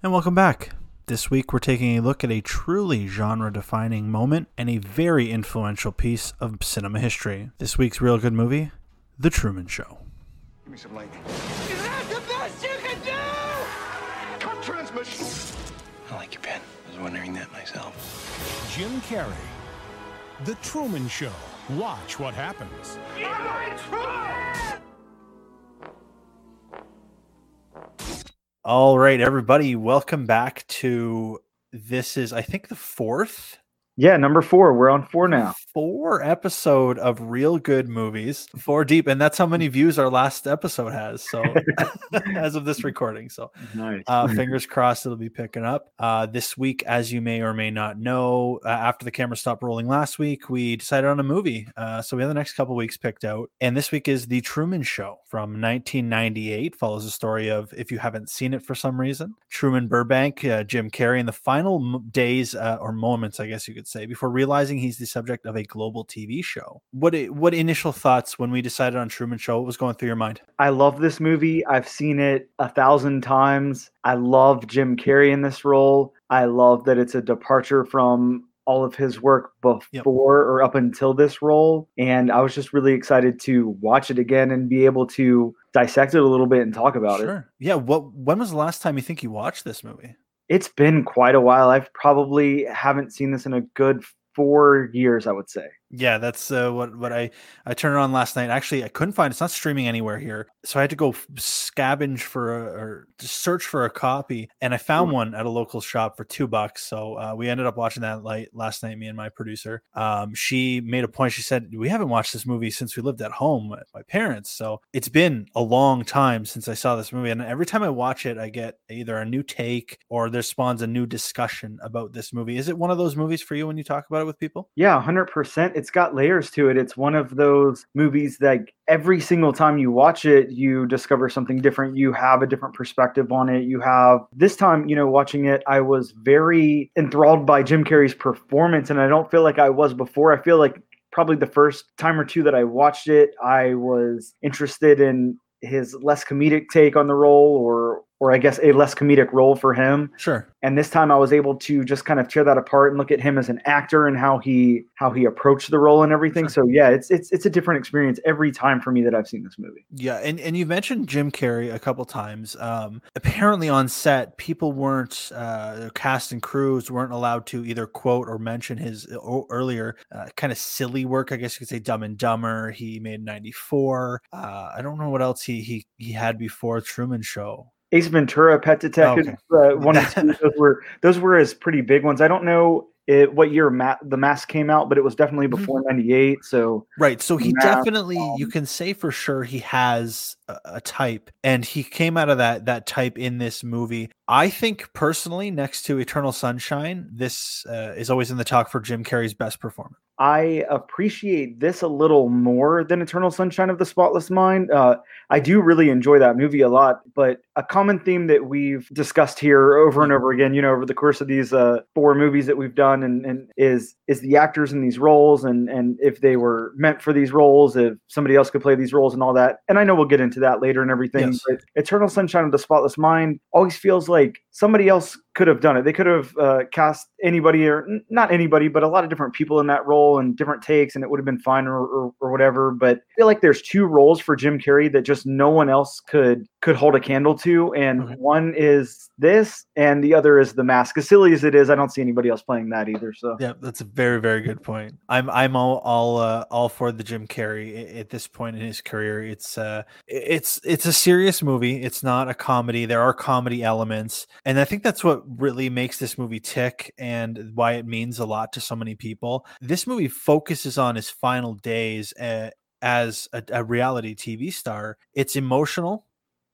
And welcome back. This week we're taking a look at a truly genre defining moment and a very influential piece of cinema history. This week's real good movie, The Truman Show. Give me some light. Is that the best you can do? Cut transmission. I like your pen. I was wondering that myself. Jim Carrey. The Truman Show. Watch what happens. All right, everybody, welcome back to this is I think the fourth Yeah, number four. We're on four now. four episode of real good movies four deep and that's how many views our last episode has so as of this recording so Nice. uh, fingers crossed it'll be picking up uh, this week as you may or may not know uh, after the camera stopped rolling last week we decided on a movie uh, so we have the next couple weeks picked out and this week is the truman show from 1998 follows the story of if you haven't seen it for some reason truman burbank uh, jim carrey in the final m- days uh, or moments i guess you could say before realizing he's the subject of a global tv show what what initial thoughts when we decided on truman show what was going through your mind I love this movie. I've seen it a thousand times. I love Jim Carrey in this role. I love that it's a departure from all of his work before Yep. or up until this role. And I was just really excited to watch it again and be able to dissect it a little bit and talk about it. sure yeah what when was the last time you think you watched this movie It's been quite a while. I've probably haven't seen this in a good four years, I would say. Yeah, that's uh, what what I I turned it on last night. Actually, I couldn't find it's not streaming anywhere here, so I had to go scavenge for a, or search for a copy, and I found one at a local shop for two bucks. So uh, we ended up watching that light last night. Me and my producer. Um, she made a point. She said we haven't watched this movie since we lived at home with my parents. So it's been a long time since I saw this movie, and every time I watch it, I get either a new take or there spawns a new discussion about this movie. Is it one of those movies for you when you talk about it with people? Yeah, 100%. It's got layers to it. It's one of those movies that every single time you watch it, you discover something different. You have a different perspective on it. You have this time, you know, watching it, I was very enthralled by Jim Carrey's performance, and I don't feel like I was before. I feel like probably the first time or two that I watched it, I was interested in his less comedic take on the role or or I guess a less comedic role for him Sure. and this time I was able to just kind of tear that apart and look at him as an actor and how he how he approached the role and everything. So yeah, it's it's it's a different experience every time for me that I've seen this movie. Yeah, and, and you mentioned Jim Carrey a couple times. Um, apparently on set, people weren't uh, cast and crews weren't allowed to either quote or mention his earlier uh, kind of silly work. I guess you could say Dumb and Dumber. He made '94. Uh, I don't know what else he he he had before Truman Show. Ace Ventura, Pet Detective, uh, one and two, those were those were his pretty big ones. I don't know it, what year Ma- the mask came out, but it was definitely Mhm. before '98. So Right. So he Math, definitely, you um, can say for sure he has a, a type, and he came out of that that type in this movie. I think personally, next to Eternal Sunshine, this uh, is always in the talk for Jim Carrey's best performance. I appreciate this a little more than Eternal Sunshine of the Spotless Mind. Uh, I do really enjoy that movie a lot, but a common theme that we've discussed here over and over again, you know, over the course of these uh, four movies that we've done, and, and is is the actors in these roles, and and if they were meant for these roles, if somebody else could play these roles, and all that. And I know we'll get into that later and everything. Yes. But Eternal Sunshine of the Spotless Mind always feels like somebody else could have done it. They could have uh, cast anybody or not anybody, but a lot of different people in that role and different takes, and it would have been fine or, or, or whatever. But I feel like there's two roles for Jim Carrey that just no one else could could hold a candle to, and Okay. one is this, and the other is the mask. As silly as it is, I don't see anybody else playing that either. So Yeah, that's a very very good point. I'm I'm all all uh, all for the Jim Carrey at this point in his career. It's uh it's it's a serious movie. It's not a comedy. There are comedy elements, and I think that's what really makes this movie tick and why it means a lot to so many people. This movie focuses on his final days uh, as a, a reality TV star. It's emotional,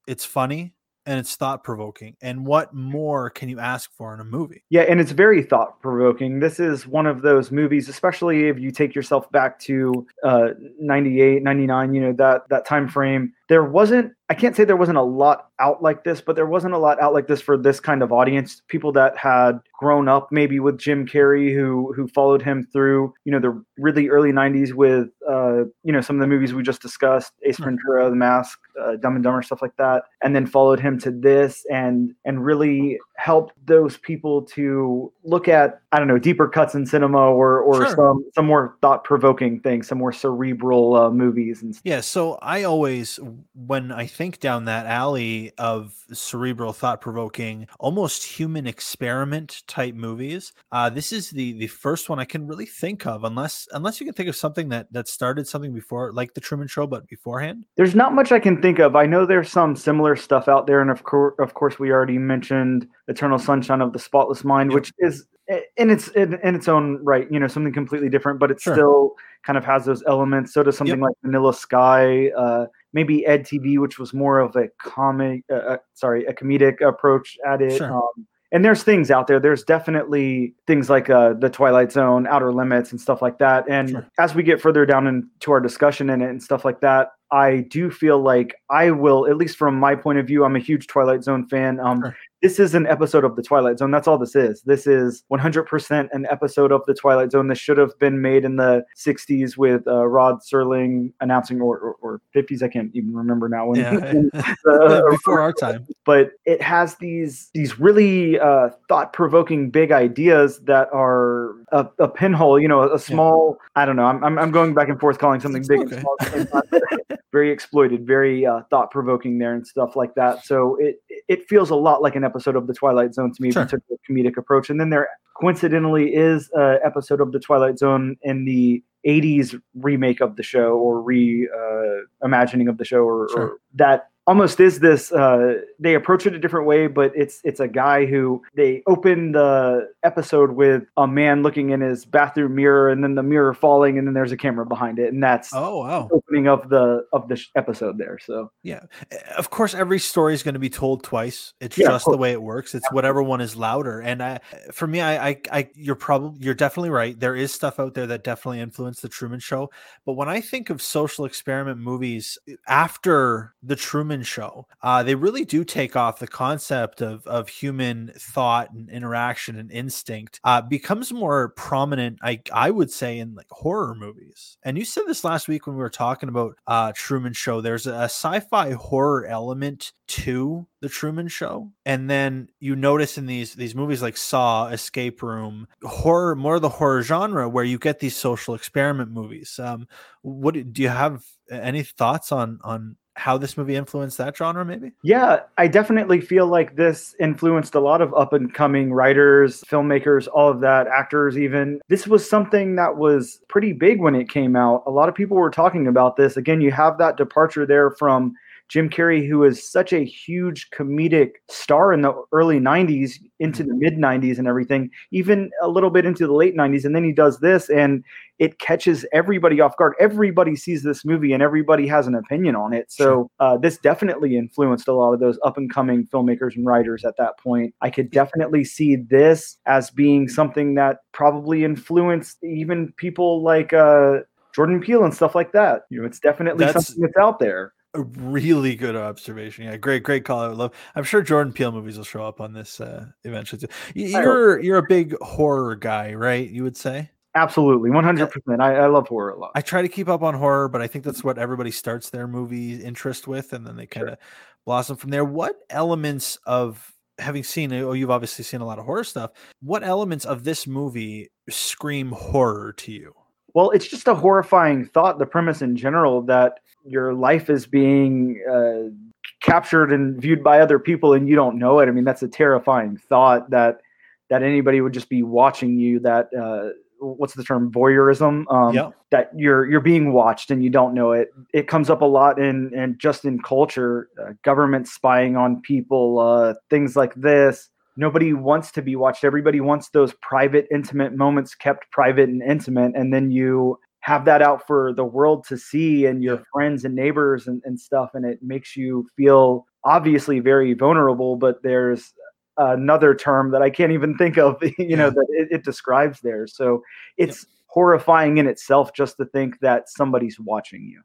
it's funny, and it's thought provoking. And what more can you ask for in a movie? Yeah, and it's very thought provoking. This is one of those movies, especially if you take yourself back to uh, 98, 99, you know, that that time frame. There wasn't I can't say there wasn't a lot out like this, but there wasn't a lot out like this for this kind of audience. People that had grown up maybe with Jim Carrey, who who followed him through, you know, the really early '90s with, uh, you know, some of the movies we just discussed, Ace Ventura, The Mask, uh, Dumb and Dumber, stuff like that, and then followed him to this, and and really helped those people to look at I don't know deeper cuts in cinema or or Sure. some some more thought provoking things, some more cerebral uh, movies and stuff. Yeah, so I always, when I think down that alley of cerebral, thought-provoking, almost human experiment type movies, uh, this is the the first one I can really think of, unless unless you can think of something that that started something before, like the Truman Show, but beforehand. There's not much I can think of. I know there's some similar stuff out there, and of course, of course, we already mentioned Eternal Sunshine of the Spotless Mind, Yep. which is in its in, in its own right, you know, something completely different, but it Sure. still kind of has those elements. So does something like Vanilla Sky, uh, maybe EDtv, which was more of a comic, uh, uh, sorry, a comedic approach at it. Sure. Um, and there's things out there. There's definitely things like uh, the Twilight Zone, Outer Limits, and stuff like that. And Sure. as we get further down into our discussion in it and stuff like that, I do feel like I will, at least from my point of view, I'm a huge Twilight Zone fan. Um, Sure. This is an episode of the Twilight Zone. That's all this is. This is 100% an episode of the Twilight Zone. This should have been made in the 60s with uh, Rod Serling announcing, or, or, or 50s. I can't even remember now. When, Yeah, the- before our time. but it has these these really uh, thought provoking big ideas that are a, a pinhole. You know, a, small. I don't know. I'm, I'm I'm going back and forth calling something It's big okay. and small. At the same time, but very exploited, very uh, thought provoking there and stuff like that. So it it feels a lot like an episode of the Twilight Zone to me. Sure. Took a comedic approach, and then there coincidentally is an episode of the Twilight Zone in the 80s remake of the show or re uh, imagining of the show or, Sure. or that almost is this uh, they approach it a different way but it's it's a guy who they open the episode with a man looking in his bathroom mirror and then the mirror falling and then there's a camera behind it and that's Oh wow. the opening of the of the sh- episode there so Yeah. Of course, every story is going to be told twice. It's Yeah, just the way it works. It's whatever one is louder. And I, for me, I, I, I, you're probably, you're definitely right. There is stuff out there that definitely influenced the Truman Show. But when I think of social experiment movies after the Truman Show, uh, they really do take off the concept of of human thought and interaction and instinct. Uh, becomes more prominent. I, I would say in like horror movies. And you said this last week when we were talking about uh, Truman Show. There's a, sci-fi horror element to the Truman Show, and then you notice in these these movies like Saw, Escape Room, horror, more of the horror genre, where you get these social experiment movies. Um, what do you have any thoughts on on how this movie influenced that genre? Maybe. Yeah, I definitely feel like this influenced a lot of up and coming writers, filmmakers, all of that, actors, even. This was something that was pretty big when it came out. A lot of people were talking about this. Again, you have that departure there from Jim Carrey, who was such a huge comedic star in the early 90s into the mid 90s and everything, even a little bit into the late 90s. And then he does this, and it catches everybody off guard. Everybody sees this movie and everybody has an opinion on it. So uh, this definitely influenced a lot of those up and coming filmmakers and writers at that point. I could definitely see this as being something that probably influenced even people like uh, Jordan Peele and stuff like that. You know, it's definitely That's- something that's out there. A really good observation. Yeah, great, great call. I would love. I'm sure Jordan Peele movies will show up on this uh, eventually too. Y- I hope You're you're a big horror guy, right? You would say. Absolutely, 100%. I, I love horror a lot. I try to keep up on horror, but I think that's what everybody starts their movie interest with, and then they kind of blossom from there. What elements of having seen oh you've obviously seen a lot of horror stuff what elements of this movie scream horror to you Well, it's just a horrifying thought, the premise in general that your life is being uh, captured and viewed by other people and you don't know it. I mean, that's a terrifying thought that that anybody would just be watching you that uh, what's the term voyeurism um, Yeah. that you're you're being watched and you don't know it it comes up a lot in and just in culture uh, government spying on people uh, things like this nobody wants to be watched everybody wants those private intimate moments kept private and intimate and then you have that out for the world to see and your friends and neighbors and, and stuff and it makes you feel obviously very vulnerable but there's another term that i can't even think of you know Yeah. that it, it describes there so it's horrifying in itself just to think that somebody's watching you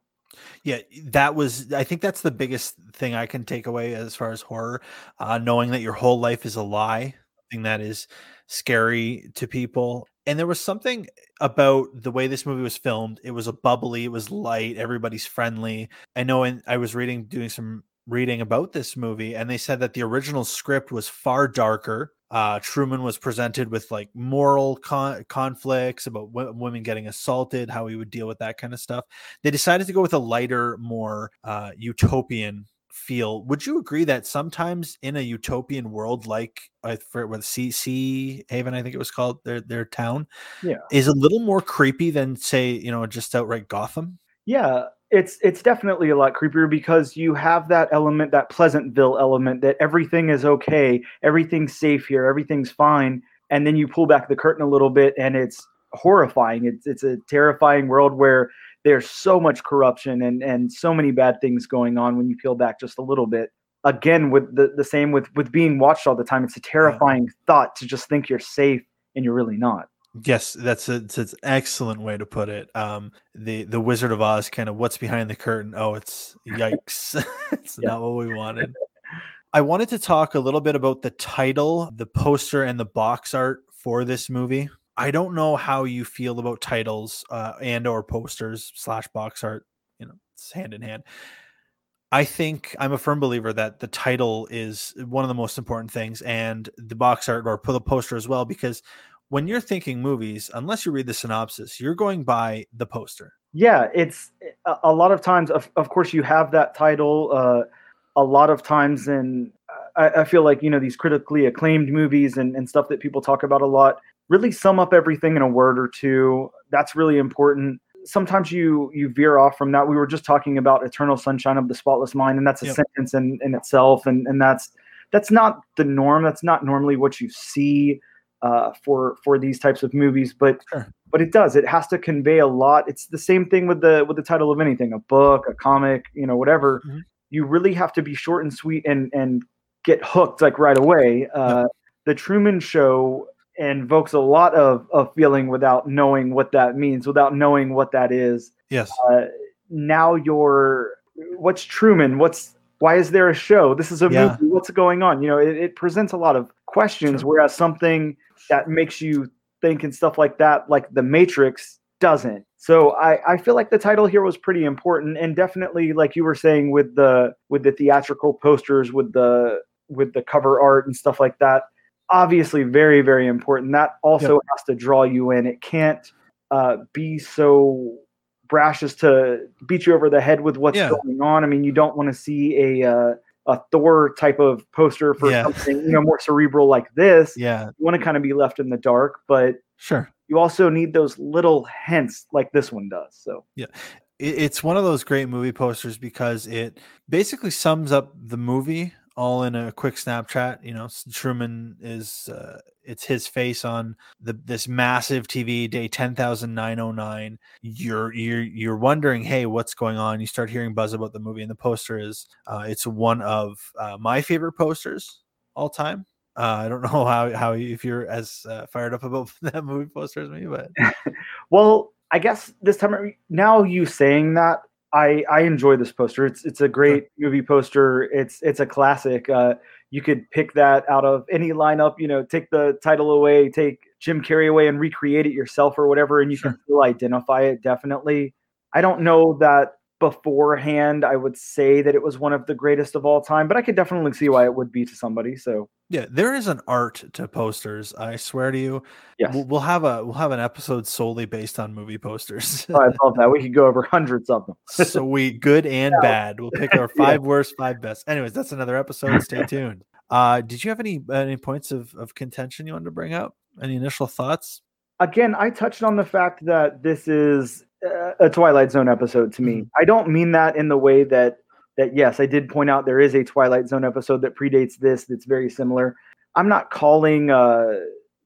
Yeah, that was. I think that's the biggest thing I can take away as far as horror, uh, knowing that your whole life is a lie, something that is scary to people. And there was something about the way this movie was filmed. It was a bubbly, it was light, everybody's friendly. I know, and I was reading, doing some reading about this movie, and they said that the original script was far darker. Uh, Truman was presented with like moral con- conflicts about w- women getting assaulted, how he would deal with that kind of stuff. They decided to go with a lighter, more uh, utopian feel. Would you agree that sometimes in a utopian world, like I for with CC Haven, I think it was called their their town, Yeah. is a little more creepy than say you know just outright Gotham? Yeah, it's it's definitely a lot creepier because you have that element, that Pleasantville element, that everything is okay, everything's safe here, everything's fine, and then you pull back the curtain a little bit, and it's horrifying. It's it's a terrifying world where there's so much corruption and and so many bad things going on when you peel back just a little bit. Again, with the the same with with being watched all the time, it's a terrifying thought to just think you're safe and you're really not. Yes, that's a, it's an excellent way to put it. Um, the the Wizard of Oz kind of what's behind the curtain. Oh, it's yikes! it's Yeah. not what we wanted. I wanted to talk a little bit about the title, the poster, and the box art for this movie. I don't know how you feel about titles uh, and or posters slash box art. You know, it's hand in hand. I think I'm a firm believer that the title is one of the most important things, and the box art or the poster as well, because when you're thinking movies, unless you read the synopsis, you're going by the poster. Yeah, it's a, a lot of times. Of, of course, you have that title. Uh, a lot of times, and I, I feel like you know these critically acclaimed movies and, and stuff that people talk about a lot really sum up everything in a word or two. That's really important. Sometimes you you veer off from that. We were just talking about Eternal Sunshine of the Spotless Mind, and that's a Yep. sentence in, in itself, and and that's that's not the norm. That's not normally what you see uh, for for these types of movies, but Sure. but it does. It has to convey a lot. It's the same thing with the with the title of anything, a book, a comic, you know, whatever. Mhm. You really have to be short and sweet and and get hooked like right away. Uh, The Truman Show invokes a lot of of feeling without knowing what that means, without knowing what that is. Yes. Uh, now you're what's Truman? What's why is there a show? This is a Yeah. movie. What's going on? You know, it, it presents a lot of questions, Sure. whereas something that makes you think and stuff like that, like The Matrix, doesn't. So I, I feel like the title here was pretty important, and definitely, like you were saying, with the with the theatrical posters, with the with the cover art and stuff like that. Obviously, very very important. That also has to draw you in. It can't uh, be so brash as to beat you over the head with what's Yeah. going on. I mean, you don't want to see a uh, a Thor type of poster for Yeah. something you know more cerebral like this. Yeah. You want to kind of be left in the dark, but Sure. you also need those little hints like this one does. So yeah. it's one of those great movie posters because it basically sums up the movie all in a quick Snapchat. You know, Truman is uh, it's his face on the this massive TV day ten thousand nine oh nine. You're you're you're wondering, hey, what's going on? You start hearing buzz about the movie, and the poster is uh, it's one of uh, my favorite posters all time. Uh, I don't know how how if you're as uh, fired up about that movie poster as me, but Well, I guess this time now you saying that I I enjoy this poster. It's it's a great movie poster. It's it's a classic. Uh, you could pick that out of any lineup. You know, take the title away, take Jim Carrey away, and recreate it yourself or whatever, and you can still identify it. Definitely. I don't know that beforehand I would say that it was one of the greatest of all time, but I could definitely see why it would be to somebody. So Yeah, there is an art to posters. I swear to you. yes, We'll, have a we'll have an episode solely based on movie posters. Oh, I love that. We could go over hundreds of them. Sweet, good and bad. We'll pick our five worst, five best. Anyways, that's another episode. Stay tuned. Uh, did you have any any points of, of contention you wanted to bring up? Any initial thoughts? again, I touched on the fact that this is a Twilight Zone episode to me. I don't mean that in the way that that yes, I did point out there is a Twilight Zone episode that predates this that's very similar. I'm not calling uh,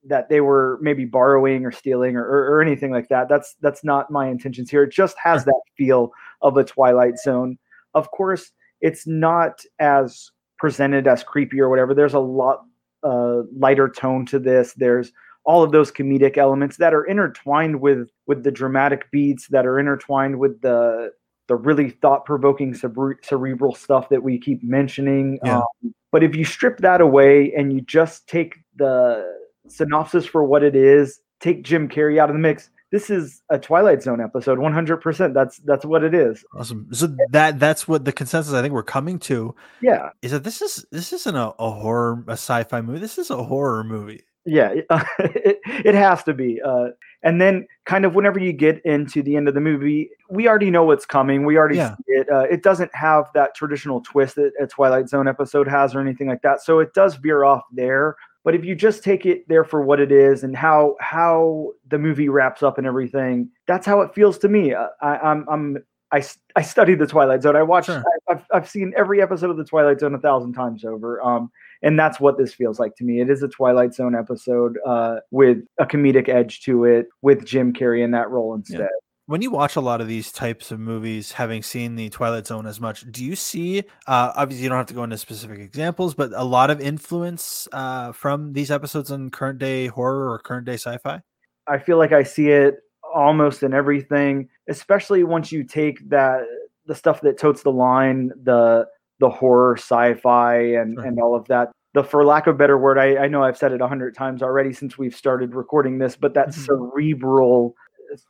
that they were maybe borrowing or stealing or, or, or anything like that. That's that's not my intentions here. It just has that feel of a Twilight Zone. Of course, it's not as presented as creepy or whatever. There's a lot uh, lighter tone to this. There's all of those comedic elements that are intertwined with with the dramatic beats that are intertwined with the the really thought provoking cere- cerebral stuff that we keep mentioning. Yeah. Um, but if you strip that away and you just take the synopsis for what it is, take Jim Carrey out of the mix. This is a Twilight Zone episode, 100%. That's that's what it is. Awesome. So that that's what the consensus I think we're coming to Yeah. is that this is this isn't a, a horror a sci-fi movie. This is a horror movie. Yeah, it, it has to be. Uh, and then, kind of, whenever you get into the end of the movie, we already know what's coming. We already Yeah. see it. Uh, it doesn't have that traditional twist that a Twilight Zone episode has or anything like that. So it does veer off there. But if you just take it there for what it is and how how the movie wraps up and everything, that's how it feels to me. Uh, I, I'm I'm I, I studied the Twilight Zone. I watched. Sure. I, I've I've seen every episode of the Twilight Zone a thousand times over. Um, and that's what this feels like to me. It is a Twilight Zone episode uh, with a comedic edge to it, with Jim Carrey in that role instead. When you watch a lot of these types of movies, having seen the Twilight Zone as much, do you see? Uh, obviously, you don't have to go into specific examples, but a lot of influence uh, from these episodes on current day horror or current day sci-fi. I feel like I see it almost in everything, especially once you take that the stuff that totes the line, the the horror, sci-fi, and Sure. and all of that. The, for lack of a better word, I, I know I've said it a hundred times already since we've started recording this, but that Mhm. cerebral,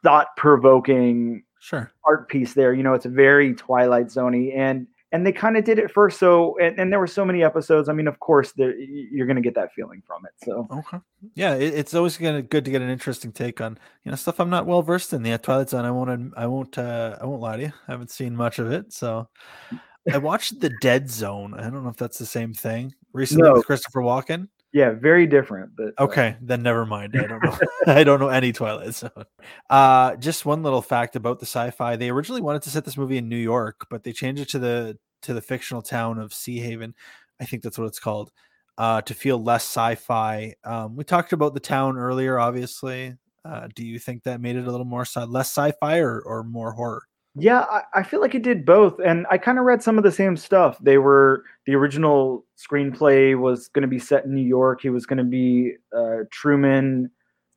thought-provoking Sure. art piece there. You know, it's very Twilight Zoney, and and they kind of did it first. So, and, and there were so many episodes. I mean, of course, there, you're going to get that feeling from it. So, Okay. Yeah, it, it's always gonna good to get an interesting take on you know stuff I'm not well versed in. The Twilight Zone, I won't, I won't, uh, I won't lie to you. I haven't seen much of it, so I watched The Dead Zone. I don't know if that's the same thing. Recently No. with Christopher Walken. yeah, very different. But uh, Okay, then never mind. I don't know. I don't know any Twilight Zone. Uh, just one little fact about the sci-fi: they originally wanted to set this movie in New York, but they changed it to the to the fictional town of Sea Haven. I think that's what it's called. Uh, to feel less sci-fi. Um, we talked about the town earlier. Obviously, uh, do you think that made it a little more sci- less sci-fi or or more horror? Yeah, I, I feel like it did both, and I kind of read some of the same stuff. They were the original screenplay was going to be set in New York. He was going to be uh, Truman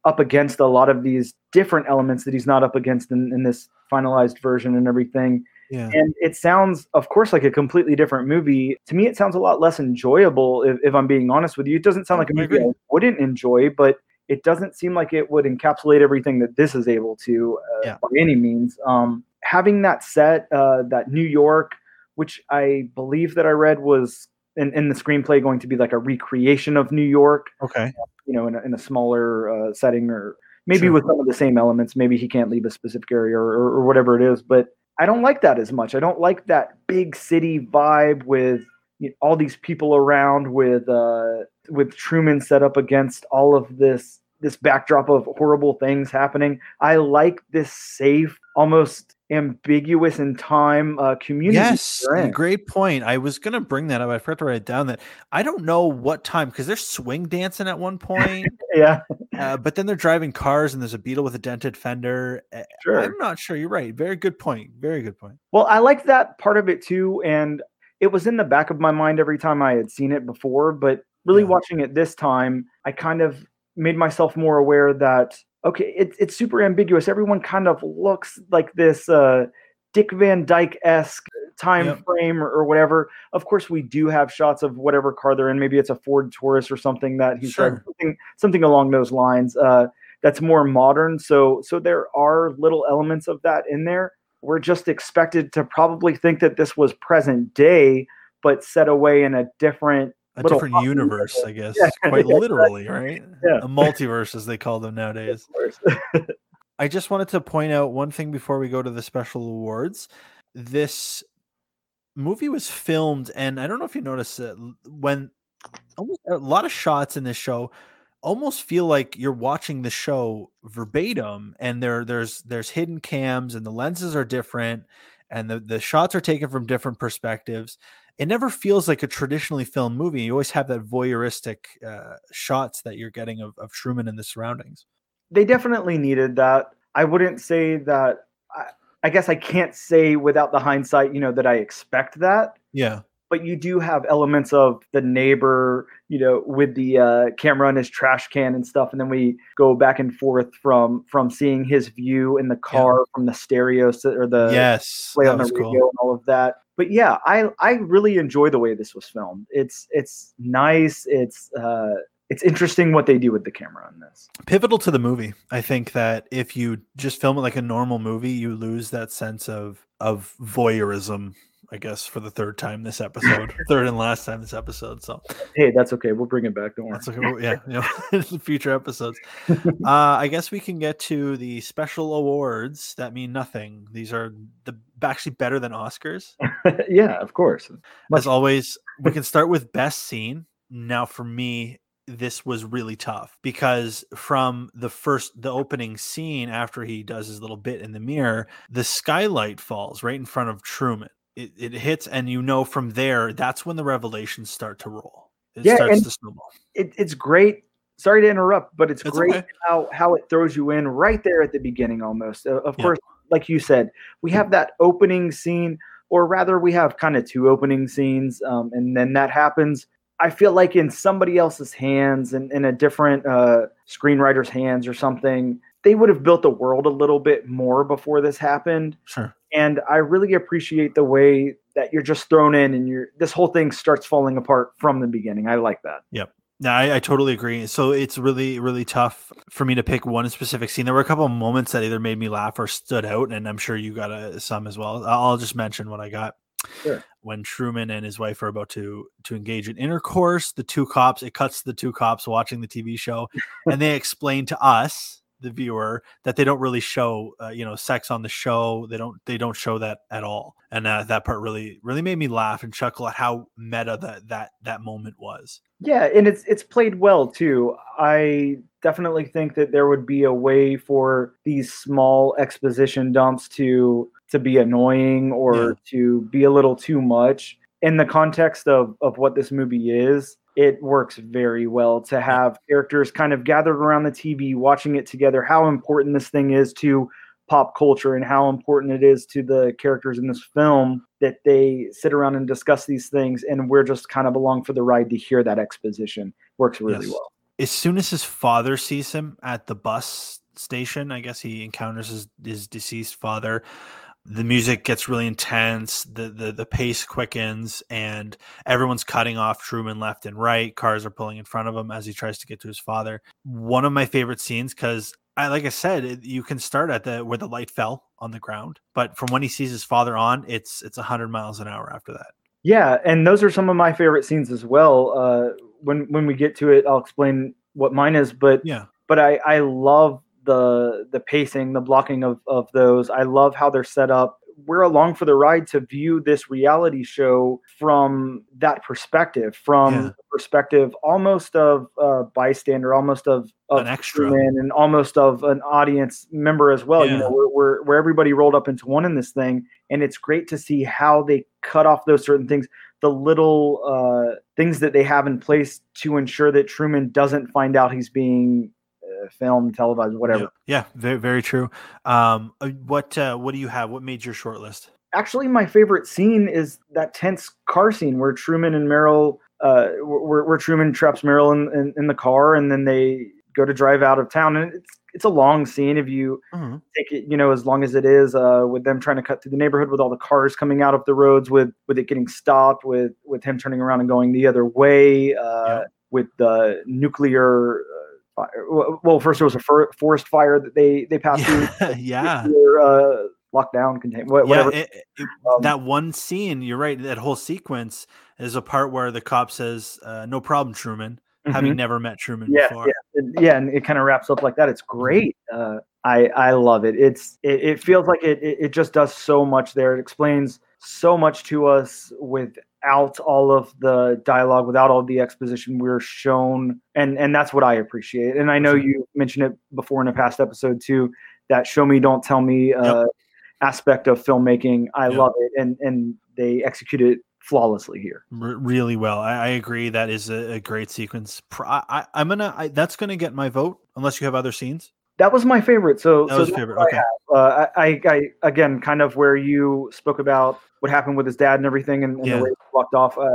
up against a lot of these different elements that he's not up against in, in this finalized version and everything. Yeah. And it sounds, of course, like a completely different movie. To me, it sounds a lot less enjoyable. If, if I'm being honest with you, it doesn't sound like a movie. I wouldn't enjoy, but it doesn't seem like it would encapsulate everything that this is able to uh, Yeah. by any means. Um, having that set, uh, that New York, which I believe that I read was in, in the screenplay going to be like a recreation of New York, Okay. you know, in a, in a smaller uh, setting or maybe Sure. with some of the same elements. Maybe he can't leave a specific area or, or, or whatever it is. But I don't like that as much. I don't like that big city vibe with you know, all these people around with uh, with Truman set up against all of this this backdrop of horrible things happening. I like this safe, almost ambiguous in time uh, community. Yes, great point. I was gonna bring that up. I forgot to write it down. That I don't know what time because they're swing dancing at one point, Yeah, uh, but then they're driving cars and there's a beetle with a dented fender. Uh, sure. I'm not sure. You're right. Very good point. Very good point. Well, I like that part of it too, and it was in the back of my mind every time I had seen it before. But really, Yeah. watching it this time, I kind of made myself more aware that okay, it, it's super ambiguous. Everyone kind of looks like this uh, Dick Van Dyke esque time Yep. frame or, or whatever. Of course, we do have shots of whatever car they're in. Maybe it's a Ford Taurus or something that he's driving, Sure. something something along those lines. Uh, that's more modern. So so there are little elements of that in there. We're just expected to probably think that this was present day, but set away in a different A Little different pocket universe, I guess. Yeah, Quite yeah, literally, right? Yeah. A multiverse, as they call them nowadays. I just wanted to point out one thing before we go to the special awards. This movie was filmed, and I don't know if you noticed it when almost a lot of shots in this show almost feel like you're watching the show verbatim, and there there's there's hidden cams, and the lenses are different, and the the shots are taken from different perspectives. It never feels like a traditionally filmed movie. You always have that voyeuristic uh, shots that you're getting of, of Truman and the surroundings. they definitely needed that. I wouldn't say that. I, I guess I can't say without the hindsight, you know, that I expect that. Yeah. But you do have elements of the neighbor, you know, with the uh, camera on his trash can and stuff, and then we go back and forth from from seeing his view in the car from the stereo or the yes, play on the radio cool. and all of that. But yeah, I I really enjoy the way this was filmed. It's it's nice. It's uh it's interesting what they do with the camera on this. Pivotal to the movie. I think that if you just film it like a normal movie, you lose that sense of of voyeurism. I guess for the third time this episode, third and last time this episode. So Hey, that's okay. We'll bring it back. Don't worry. That's okay. well, yeah, you know, future episodes. Uh, I guess we can get to the special awards that mean nothing. These are the actually better than Oscars. yeah, of course. Much- As always, we can start with best scene. Now, for me, this was really tough because from the first, the opening scene after he does his little bit in the mirror, the skylight falls right in front of Truman. It, it hits, and you know from there, that's when the revelations start to roll. It Yeah, starts and- to snowball. It, it's great. Sorry to interrupt, but it's, great okay. how how it throws you in right there at the beginning almost. Uh, of Yeah. course, like you said, we have that opening scene, or rather, we have kind of two opening scenes, um, and then that happens. I feel like in somebody else's hands and in a different uh, screenwriter's hands or something, they would have built the world a little bit more before this happened. Sure. And I really appreciate the way that you're just thrown in and you're this whole thing starts falling apart from the beginning. I like that. No, I, I totally agree. So it's really, really tough for me to pick one specific scene. There were a couple of moments that either made me laugh or stood out, and I'm sure you got a, some as well. I'll I'll just mention what I got. Sure. When Truman and his wife are about to to engage in intercourse, the two cops it cuts to the two cops watching the TV show, and they explain to us, the viewer, that they don't really show, uh, you know, sex on the show. They don't they don't show that at all, and uh, that part really really made me laugh and chuckle at how meta that that that moment was. Yeah, and it's it's played well too. I definitely think that there would be a way for these small exposition dumps to to be annoying or Yeah. to be a little too much. In the context of of what this movie is, it works very well to have characters kind of gathered around the TV watching it together. How important this thing is to pop culture and how important it is to the characters in this film that they sit around and discuss these things and we're just kind of along for the ride to hear that exposition works really Yes. well as soon as his father sees him at the bus station, I guess he encounters his, his deceased father. The music gets really intense. The, the the pace quickens, and everyone's cutting off Truman left and right. Cars are pulling in front of him as he tries to get to his father. One of my favorite scenes because I like I said, it, you can start at the where the light fell on the ground, but from when he sees his father on, it's it's hundred miles an hour after that. yeah and those are some of my favorite scenes as well uh when when we get to it i'll explain what mine is but Yeah, but I I love the the pacing, the blocking of of those. I love how they're set up. We're along for the ride to view this reality show from that perspective, from Yeah. the perspective almost of a bystander, almost of, of An extra. and almost of an audience member as well. You know, we're, we're we're everybody rolled up into one in this thing, and it's great to see how they cut off those certain things the little uh, things that they have in place to ensure that Truman doesn't find out he's being uh, filmed, televised, whatever. yeah, very very true. Um, uh, what uh, what do you have? What made your shortlist? Actually, my favorite scene is that tense car scene where Truman and Meryl, uh, where, where Truman traps Meryl in, in, in the car, and then they go to drive out of town, and it's it's a long scene if you Mhm. take it, you know, as long as it is, uh, with them trying to cut through the neighborhood, with all the cars coming out of the roads, with with it getting stopped, with with him turning around and going the other way, uh, Yeah. with the nuclear. Fire. Well, first there was a for- forest fire that they they passed through. Yeah, yeah. Uh, lockdown, contain whatever. Yeah, it- it- Um, that one scene, you're right. That whole sequence is a part where the cop says, uh, "No problem, Truman," having Mhm. never met Truman yeah, before. yeah, and- yeah, and it kind of wraps up like that. It's great. Uh, I I love it. It's it, it feels like it, it it just does so much there. It explains so much to us without all of the dialogue, without all the exposition. We're shown, and and that's what I appreciate. And I know you mentioned it before in a past episode too. That show me, don't tell me uh, aspect of filmmaking. I Yep. love it, and and they execute it flawlessly here. R- really well. I, I agree. That is a, a great sequence. I, I'm gonna. I, that's gonna get my vote, unless you have other scenes. That was my favorite. So, That so was favorite. Okay. I, uh, I, I, again, kind of where you spoke about what happened with his dad and everything, and, and Yeah. the way he walked off, uh,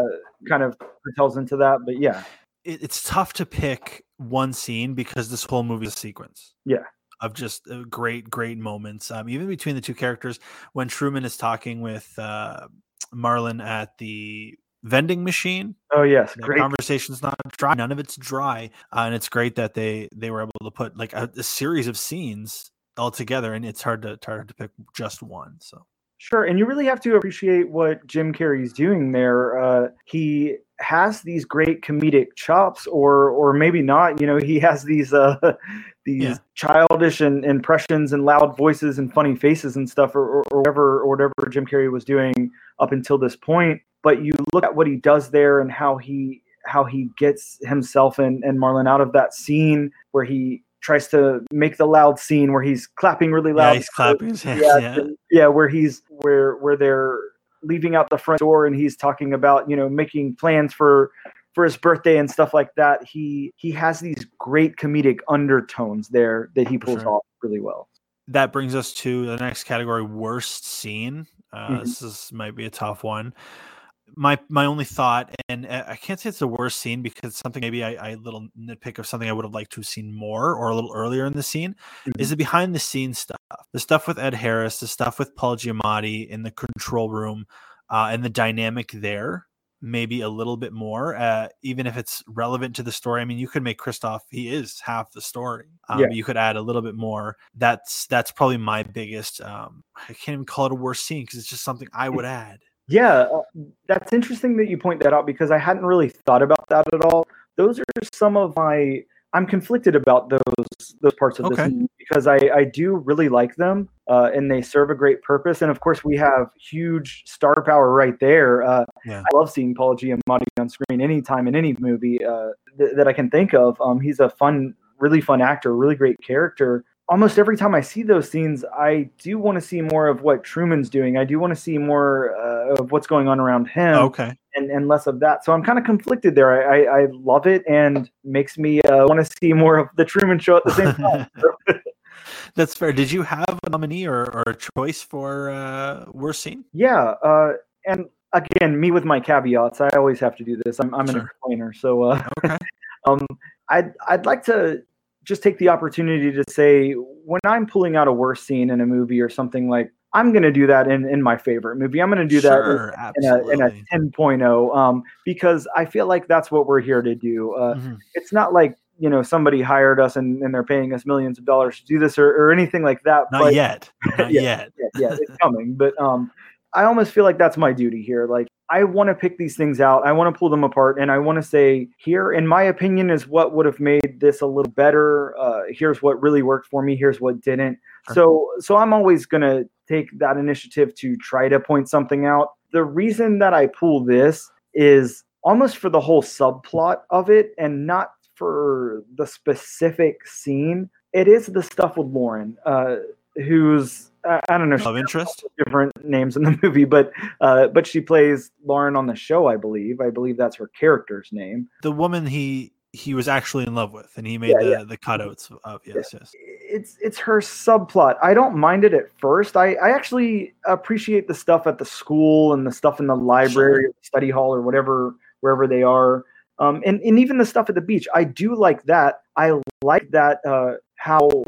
kind of tells into that. But yeah, it, it's tough to pick one scene because this whole movie is a sequence. Yeah. Of just uh, great, great moments. Um, even between the two characters, when Truman is talking with uh, Marlon at the vending machine, oh yes, the great. conversation's not dry. None of it's dry, uh, and it's great that they they were able to put like a, a series of scenes all together. And it's hard to it's hard to pick just one. So Sure, and you really have to appreciate what Jim Carrey's doing there. Uh, he has these great comedic chops, or or maybe not. You know, he has these uh, these Yeah. childish and impressions and loud voices and funny faces and stuff, or, or, or whatever or whatever Jim Carrey was doing up until this point. But you look at what he does there and how he how he gets himself and, and Marlon out of that scene where he tries to make the loud scene where he's clapping really loud yeah, he's clapping his hands. yeah, Yeah, yeah, where he's where where they're leaving out the front door and he's talking about you know making plans for for his birthday and stuff like that. He he has these great comedic undertones there that he pulls Sure. off really well. that brings us to the next category worst scene uh, Mhm. this is might be a tough one my my only thought and uh, i can't say it's the worst scene because something maybe I, I little nitpick of something i would have liked to have seen more or a little earlier in the scene is the behind the scenes stuff. The stuff with ed harris the stuff with paul giamatti in the control room uh, and the dynamic there maybe a little bit more uh, even if it's relevant to the story. I mean you could make christof he is half the story um, Yeah. you could add a little bit more. That's that's probably my biggest um i can't even call it a worst scene because it's just something i would add Yeah, uh, that's interesting that you point that out because I hadn't really thought about that at all. Those are some of my. I'm conflicted about those those parts of Okay. this because I I do really like them uh, and they serve a great purpose. And of course, we have huge star power right there. Uh, Yeah. I love seeing Paul Giamatti on screen anytime in any movie uh, th- that I can think of. Um, he's a fun, really fun actor, really great character. Almost every time I see those scenes, I do want to see more of what Truman's doing. I do want to see more uh, of what's going on around him okay and, and less of that. So I'm kind of conflicted there. I, I, I love it and makes me uh, want to see more of the Truman Show at the same time. that's fair did you have a nominee or, or a choice for uh worst scene yeah, uh, and again, me with my caveats. I always have to do this. I'm, I'm an explainer, so uh, okay um, I'd I'd like to just take the opportunity to say when I'm pulling out a worst scene in a movie or something like I'm going to do that in, in my favorite movie. I'm going to do that sure, in a, in a 10.0 um, because I feel like that's what we're here to do. Uh, Mhm. it's not like you know somebody hired us and, and they're paying us millions of dollars to do this or, or anything like that. not but, yet not Yeah. yet Yeah, yeah, it's coming. But um, I almost feel like that's my duty here. Like I want to pick these things out. I want to pull them apart, and I want to say here, in my opinion, is what would have made this a little better. Uh, here's what really worked for me. Here's what didn't. Sure. So, so I'm always gonna take that initiative to try to point something out. The reason that I pull this is almost for the whole subplot of it, and not for the specific scene. It is the stuff with Lauren, uh, who's I, I don't know Love interest different names in the movie, but uh, but she plays Lauren on the show, I believe. I believe that's her character's name. the woman he he was actually in love with and he made Yeah, the yeah. the cutouts of yes yes It's it's her subplot. I don't mind it at first. I, I actually appreciate the stuff at the school and the stuff in the library, or the study hall, or whatever wherever they are. Um, and, and even the stuff at the beach. I do like that. I like that uh, how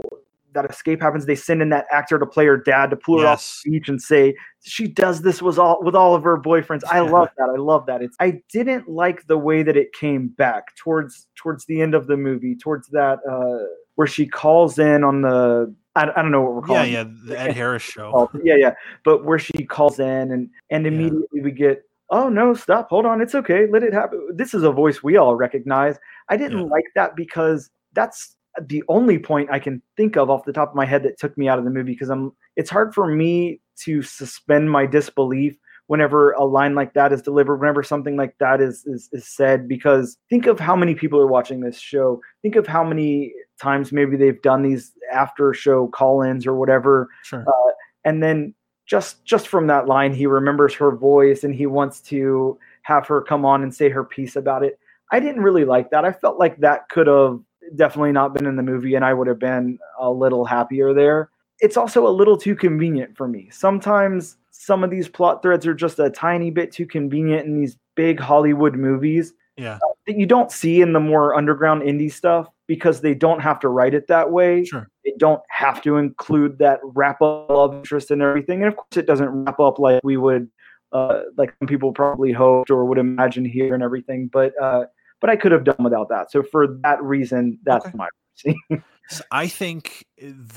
that escape happens. They send in that actor to play her dad to pull her off the beach and say she does this was all with all of her boyfriends. I love that. I love that. It's I didn't like the way that it came back towards towards the end of the movie, towards that uh where she calls in on the I, I don't know what we're yeah calling yeah it. the ed harris show Called- Yeah, yeah. But where she calls in and and Yeah. immediately we get oh no, stop, hold on, it's okay, let it happen. This is a voice we all recognize. I didn't Yeah. like that because that's the only point I can think of off the top of my head that took me out of the movie because I'm it's hard for me to suspend my disbelief whenever a line like that is delivered whenever something like that is, is is said because think of how many people are watching this show. Think of how many times maybe they've done these after show call-ins or whatever sure. Uh, and then just just from that line he remembers her voice and he wants to have her come on and say her piece about it. I didn't really like that. I felt like that could have definitely not been in the movie, and I would have been a little happier there. It's also a little too convenient for me. Sometimes some of these plot threads are just a tiny bit too convenient in these big Hollywood movies Yeah. that you don't see in the more underground indie stuff because they don't have to write it that way. Sure. They don't have to include that wrap up love interest and everything. And of course, it doesn't wrap up like we would, uh, like some people probably hoped or would imagine here and everything. But uh, but I could have done without that. So for that reason, that's Okay. my reason. So I think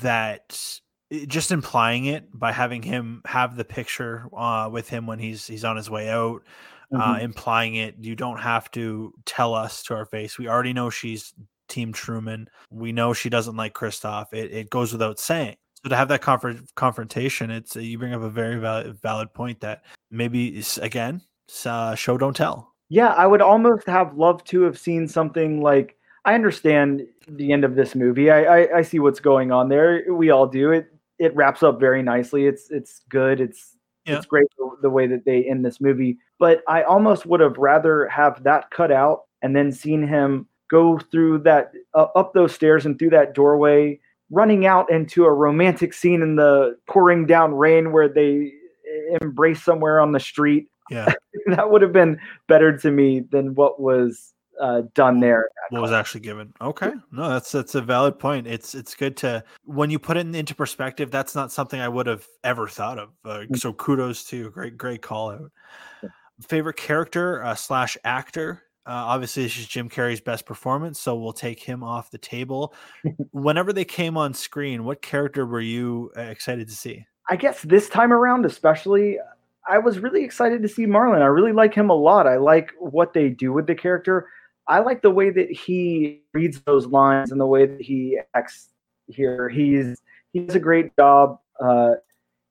that just implying it by having him have the picture uh, with him when he's he's on his way out, uh, Mhm. implying it. You don't have to tell us to our face. We already know she's Team Truman. We know she doesn't like Christof. It, it goes without saying. So to have that confer- confrontation, it's you bring up a very valid valid point that maybe again, uh, show don't tell. Yeah, I would almost have loved to have seen something like I understand the end of this movie. I, I, I see what's going on there. We all do. It it wraps up very nicely. It's it's good. It's Yeah. it's great the, the way that they end this movie. But I almost would have rather have that cut out and then seen him go through that uh, up those stairs and through that doorway, running out into a romantic scene in the pouring down rain where they embrace somewhere on the street Yeah, that would have been better to me than what was uh, done there. what was actually given. Okay, no, that's that's a valid point. It's it's good to when you put it into perspective. That's not something I would have ever thought of. Uh, so kudos to you. Great great call out. Favorite character uh, slash actor. Uh, obviously, this is Jim Carrey's best performance, so we'll take him off the table. Whenever they came on screen, what character were you uh, excited to see? I guess this time around, especially, I was really excited to see Marlon. I really like him a lot. I like what they do with the character. I like the way that he reads those lines and the way that he acts here. He's he does a great job. Uh,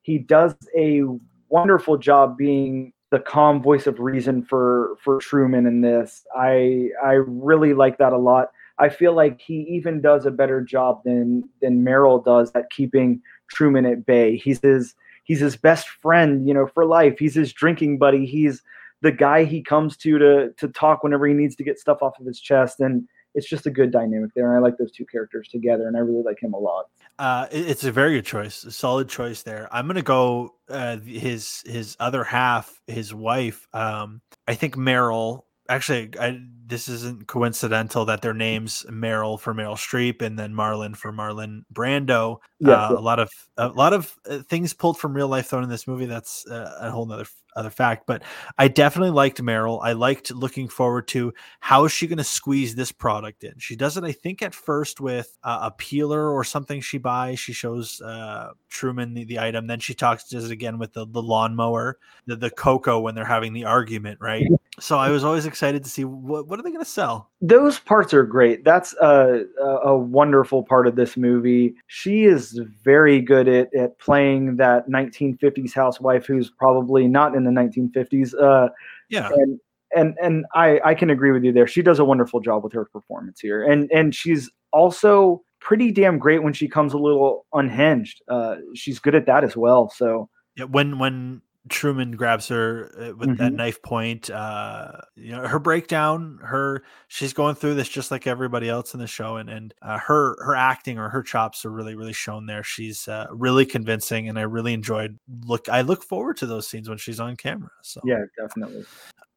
he does a wonderful job being the calm voice of reason for for Truman in this. I I really like that a lot. I feel like he even does a better job than than Meryl does at keeping Truman at bay. He's his he's his best friend, you know, for life. He's his drinking buddy. He's the guy he comes to to to talk whenever he needs to get stuff off of his chest and it's just a good dynamic there and I like those two characters together and I really like him a lot. Uh, it's a very good choice, a solid choice there. I'm gonna go uh, his his other half, his wife. Um, I think Meryl. Actually, I, this isn't coincidental that their names Meryl for Meryl Streep and then Marlon for Marlon Brando. Yes, uh, yes. A lot of a lot of uh, things pulled from real life thrown in this movie. That's uh, a whole nother other fact. But I definitely liked Meryl. I liked looking forward to how is she going to squeeze this product in. She does it, I think, at first with uh, a peeler or something she buys. She shows uh, Truman the, the item. Then she talks does it again with the the lawnmower, the the cocoa when they're having the argument, right? so I was always excited to see what what are they going to sell. those parts are great. That's a, a a wonderful part of this movie. She is very good at, at playing that 1950s housewife who's probably not in the 1950s. Uh, Yeah, and and and I I can agree with you there. She does a wonderful job with her performance here, and and she's also pretty damn great when she comes a little unhinged. Uh, she's good at that as well. So yeah. When when Truman grabs her uh, with that Mhm. knife point, uh, you know her breakdown. Her she's going through this just like everybody else in the show, and and uh, her her acting or her chops are really really shown there. She's uh, really convincing, and I really enjoyed look. I look forward to those scenes when she's on camera. So yeah, definitely.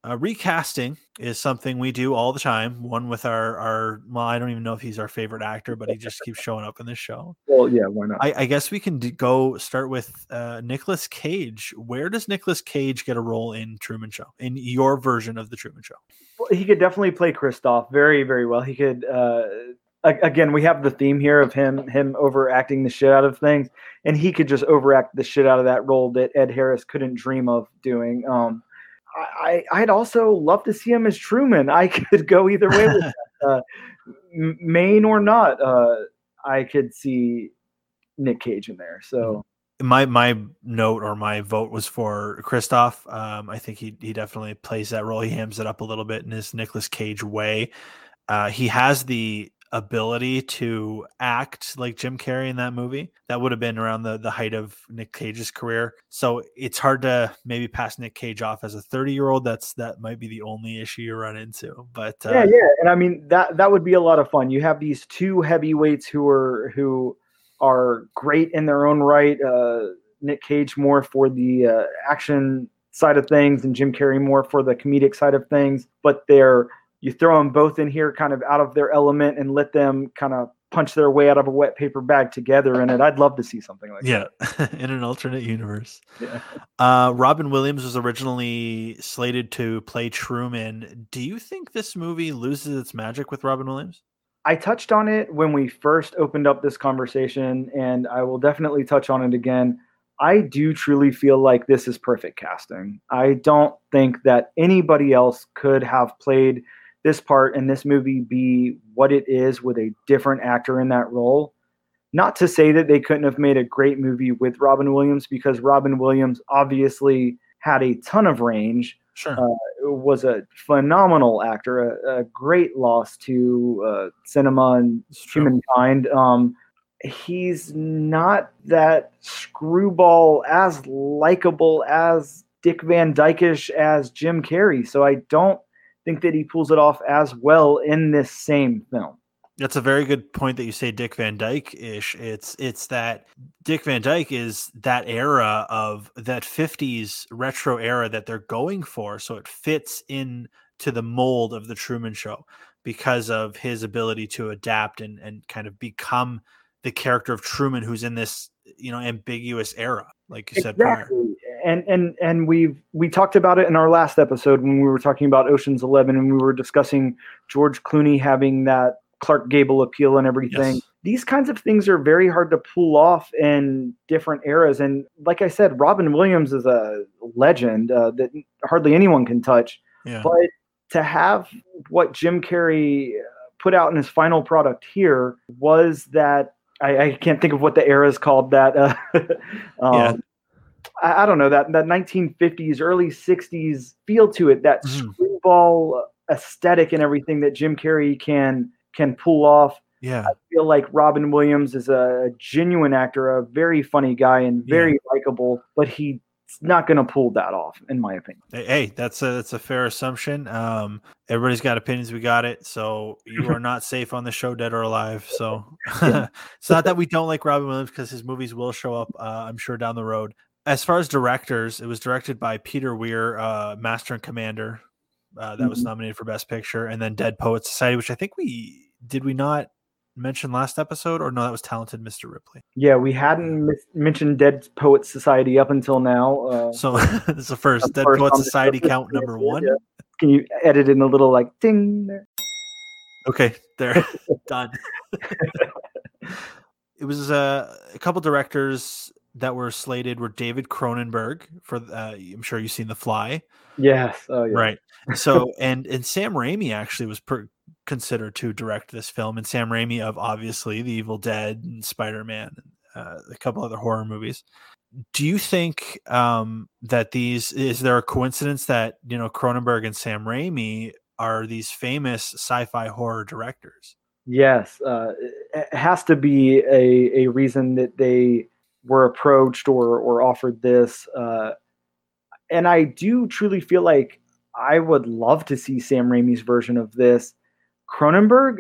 Uh, recasting is something we do all the time. One with our our well, I don't even know if he's our favorite actor, but he just keeps showing up in this show. Well, yeah, why not? I, I guess we can d- go start with uh, Nicolas Cage. Where does Nicholas Cage get a role in Truman Show? In your version of the Truman Show? Well, he could definitely play Christof very, very well. He could. Uh, a- again, we have the theme here of him him overacting the shit out of things, and he could just overact the shit out of that role that Ed Harris couldn't dream of doing. Um, I, I- I'd also love to see him as Truman. I could go either way with that. Uh, Maine or not, uh, I could see Nick Cage in there. So My my note or my vote was for Christof. Um, I think he he definitely plays that role. He hams it up a little bit in his Nicolas Cage way. Uh, he has the ability to act like Jim Carrey in that movie. That would have been around the the height of Nick Cage's career. So it's hard to maybe pass Nick Cage off as a 30 year old. That's that might be the only issue you run into. But uh, yeah, yeah, and I mean that that would be a lot of fun. You have these two heavyweights who are who are great in their own right. Uh, Nick Cage more for the uh, action side of things, and Jim Carrey more for the comedic side of things. But they're you throw them both in here, kind of out of their element, and let them kind of punch their way out of a wet paper bag together in it. I'd love to see something like that. yeah, in an alternate universe. Yeah. Uh, Robin Williams was originally slated to play Truman. Do you think this movie loses its magic with Robin Williams? I touched on it when we first opened up this conversation, and I will definitely touch on it again. I do truly feel like this is perfect casting. I don't think that anybody else could have played this part in this movie be what it is with a different actor in that role. Not to say that they couldn't have made a great movie with Robin Williams, because Robin Williams obviously had a ton of range. Sure. Uh, was a phenomenal actor, a, a great loss to uh, cinema and humankind. Um, he's not that screwball as likable as Dick Van Dyke-ish as Jim Carrey. So I don't think that he pulls it off as well in this same film. That's a very good point that you say Dick Van Dyke ish. It's it's that Dick Van Dyke is that era of that 50s retro era that they're going for. So it fits in to the mold of the Truman Show because of his ability to adapt and, and kind of become the character of Truman who's in this, you know, ambiguous era, like you said prior and and and we've we talked about it in our last episode when we were talking about Ocean's Eleven and we were discussing George Clooney having that Clark Gable appeal and everything. Yes. These kinds of things are very hard to pull off in different eras. And like I said, Robin Williams is a legend uh, that hardly anyone can touch. Yeah. But to have what Jim Carrey put out in his final product here was that I, I can't think of what the era is called. That uh, um, Yeah. I, I don't know that that 1950s, early 60s feel to it. That Mhm. screwball aesthetic and everything that Jim Carrey can can pull off. yeah. I feel like Robin Williams is a genuine actor, a very funny guy, and very likable, but he's not going to pull that off, in my opinion. Hey, Hey, that's a that's a fair assumption. Um, everybody's got opinions. We got it. So you are not safe on the show, dead or alive. So it's not that we don't like Robin Williams because his movies will show up. Uh, I'm sure down the road. As far as directors, it was directed by Peter Weir, uh, Master and Commander. Uh, that was Mhm. nominated for Best Picture, and then Dead Poet Society, which I think we did we not mention last episode, or no, that was Talented Mr. Ripley. Yeah, we hadn't mis- mentioned Dead Poets Society up until now. Uh, So this is the first Dead first Poet Society count number one. Yeah. Can you edit in a little like ding there? Okay, there, done. it was uh, a couple directors that were slated were David Cronenberg for uh, I'm sure you've seen The Fly, Yes. Oh, yeah. right? So and and Sam Raimi actually was per- considered to direct this film, and Sam Raimi of obviously The Evil Dead and Spider Man, uh, a couple other horror movies. Do you think um, that these is there a coincidence that you know Cronenberg and Sam Raimi are these famous sci-fi horror directors? Yes, uh, it has to be a, a reason that they were approached or or offered this. Uh, and I do truly feel like I would love to see Sam Raimi's version of this. Cronenberg,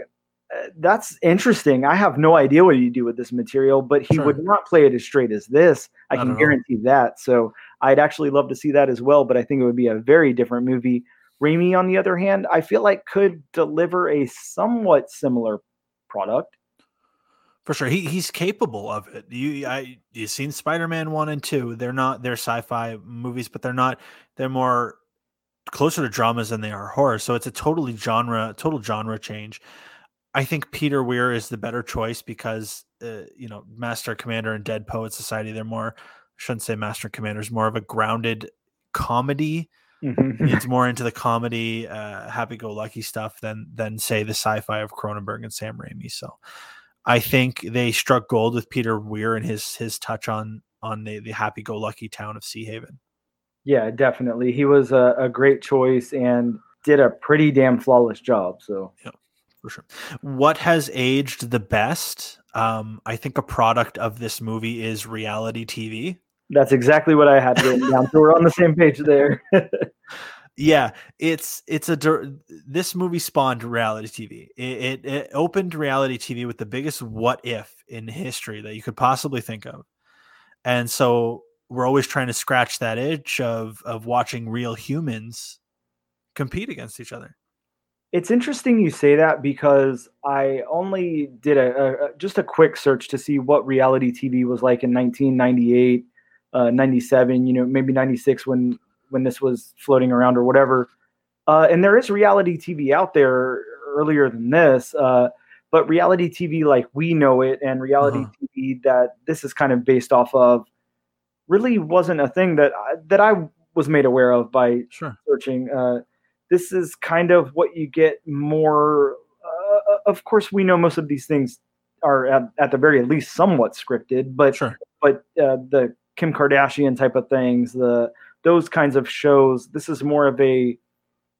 uh, that's interesting. I have no idea what he'd do with this material, but he Sure. would not play it as straight as this. I can guarantee that. So I'd actually love to see that as well. But I think it would be a very different movie. Raimi, on the other hand, I feel like could deliver a somewhat similar product. For sure, he he's capable of it. You I you've seen Spider Man one and two. They're not they're sci-fi movies, but they're not they're more closer to dramas than they are horror. So it's a totally genre total genre change. I think Peter Weir is the better choice because uh, you know Master Commander and Dead Poet Society. They're more I shouldn't say Master Commander is more of a grounded comedy. it's more into the comedy, uh, happy-go-lucky stuff than than say the sci-fi of Cronenberg and Sam Raimi. So, I think they struck gold with Peter Weir and his his touch on on the, the happy-go-lucky town of Seahaven. yeah, definitely. He was a, a great choice and did a pretty damn flawless job. So yeah, for sure. What has aged the best? Um, I think a product of this movie is reality TV. That's exactly what I had written down. So we're on the same page there. yeah, it's it's a this movie spawned reality TV. It, it it opened reality TV with the biggest what if in history that you could possibly think of, and so we're always trying to scratch that itch of of watching real humans compete against each other. It's interesting you say that because I only did a, a just a quick search to see what reality TV was like in 1998, uh, 97, you know, maybe 96 when when this was floating around or whatever. Uh, and there is reality TV out there earlier than this, uh, but reality TV like we know it and reality Uh-huh. TV that this is kind of based off of really wasn't a thing that I, that I was made aware of by Sure. searching. Uh, this is kind of what you get more. Uh, of course, we know most of these things are at, at the very least somewhat scripted, but Sure. but uh, the Kim Kardashian type of things, the those kinds of shows, this is more of a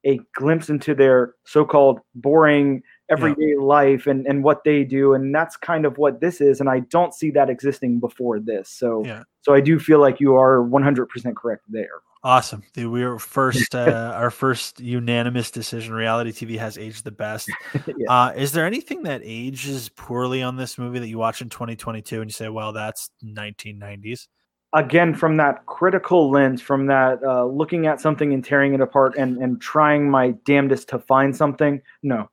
a glimpse into their so-called boring everyday life and and what they do, and that's kind of what this is. And I don't see that existing before this. So Yeah. so I do feel like you are 100% correct there. Awesome. The, we were first, uh, our first unanimous decision. Reality TV has aged the best. Yeah. Uh, is there anything that ages poorly on this movie that you watch in 2022 and you say, well, that's 1990s? Again from that critical lens from that uh, looking at something and tearing it apart and and trying my damnedest to find something no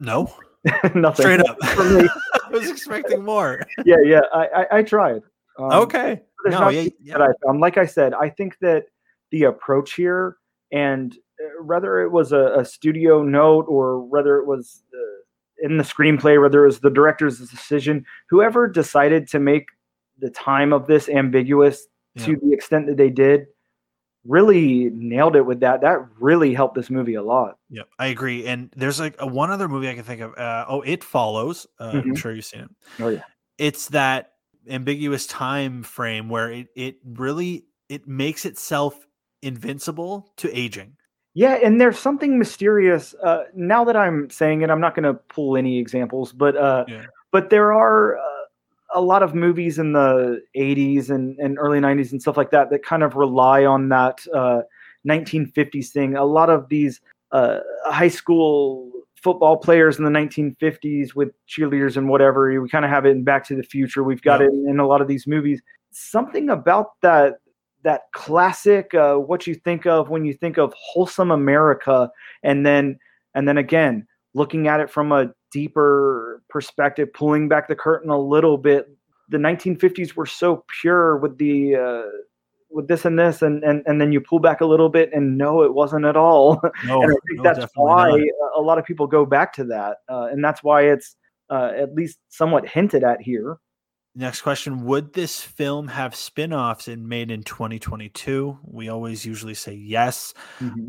No, nothing straight up. I was expecting more. yeah yeah i i, I tried Um, okay. No, yeah, yeah. that i found like i said i think that the approach here and uh, whether it was a, a studio note or whether it was uh, in the screenplay whether it was the director's decision whoever decided to make the time of this ambiguous to the extent that they did really nailed it with that that really helped this movie a lot Yeah, I agree. And there's like a, one other movie I can think of. Uh, oh, It Follows. Uh, I'm Mhm. sure you've seen it. oh yeah It's that ambiguous time frame where it, it really it makes itself invincible to aging. Yeah, and there's something mysterious. Uh, now that I'm saying it, I'm not going to pull any examples, but uh, Yeah. but there are uh, a lot of movies in the 80s and, and early 90s and stuff like that that kind of rely on that uh, 1950s thing. A lot of these uh, high school football players in the 1950s with cheerleaders and whatever. We kind of have it in Back to the Future. We've got Yeah. it in, in a lot of these movies. Something about that that classic uh, what you think of when you think of wholesome America, and then and then again looking at it from a deeper perspective, pulling back the curtain a little bit. The 1950s were so pure with the uh, with this and this, and, and and then you pull back a little bit, and no, it wasn't at all. No, and I think no, that's why not. a lot of people go back to that, uh, and that's why it's uh, at least somewhat hinted at here. Next question Would this film have spin offs and made in 2022? We always usually say yes.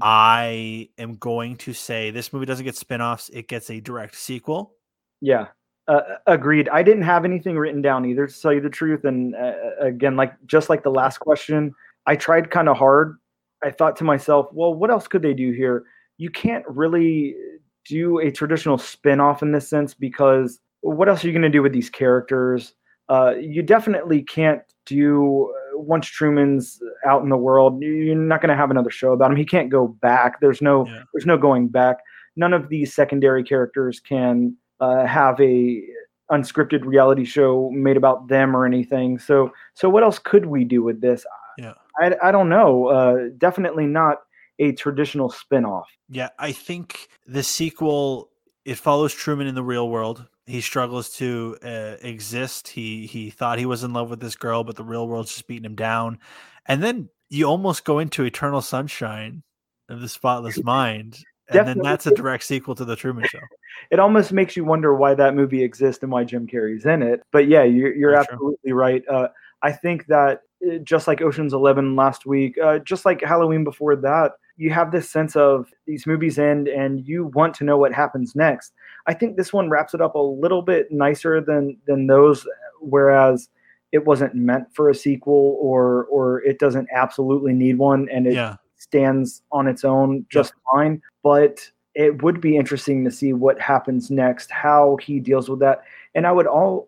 I am going to say this movie doesn't get spin offs, it gets a direct sequel. Yeah, uh, agreed. I didn't have anything written down either, to tell you the truth. And uh, again, like just like the last question, I tried kind of hard. I thought to myself, well, what else could they do here? You can't really do a traditional spin-off in this sense because what else are you going to do with these characters? Uh, you definitely can't do uh, once Truman's out in the world. You're not going to have another show about him. He can't go back. There's no Yeah. there's no going back. None of these secondary characters can uh, have a unscripted reality show made about them or anything. So so what else could we do with this? Yeah. I, I don't know. Uh, definitely not a traditional spin-off. Yeah, I think the sequel it follows Truman in the real world. He struggles to uh, exist. He he thought he was in love with this girl, but the real world's just beating him down. And then you almost go into Eternal Sunshine of the Spotless Mind, and then that's a direct sequel to the Truman Show. It almost makes you wonder why that movie exists and why Jim Carrey's in it. But yeah, you're, you're Very true. absolutely right. Uh, I think that uh, just like Ocean's Eleven last week, uh, just like Halloween before that, you have this sense of these movies end and you want to know what happens next. I think this one wraps it up a little bit nicer than than those, whereas it wasn't meant for a sequel or or it doesn't absolutely need one and it yeah, stands on its own just fine. But it would be interesting to see what happens next, how he deals with that, and I would all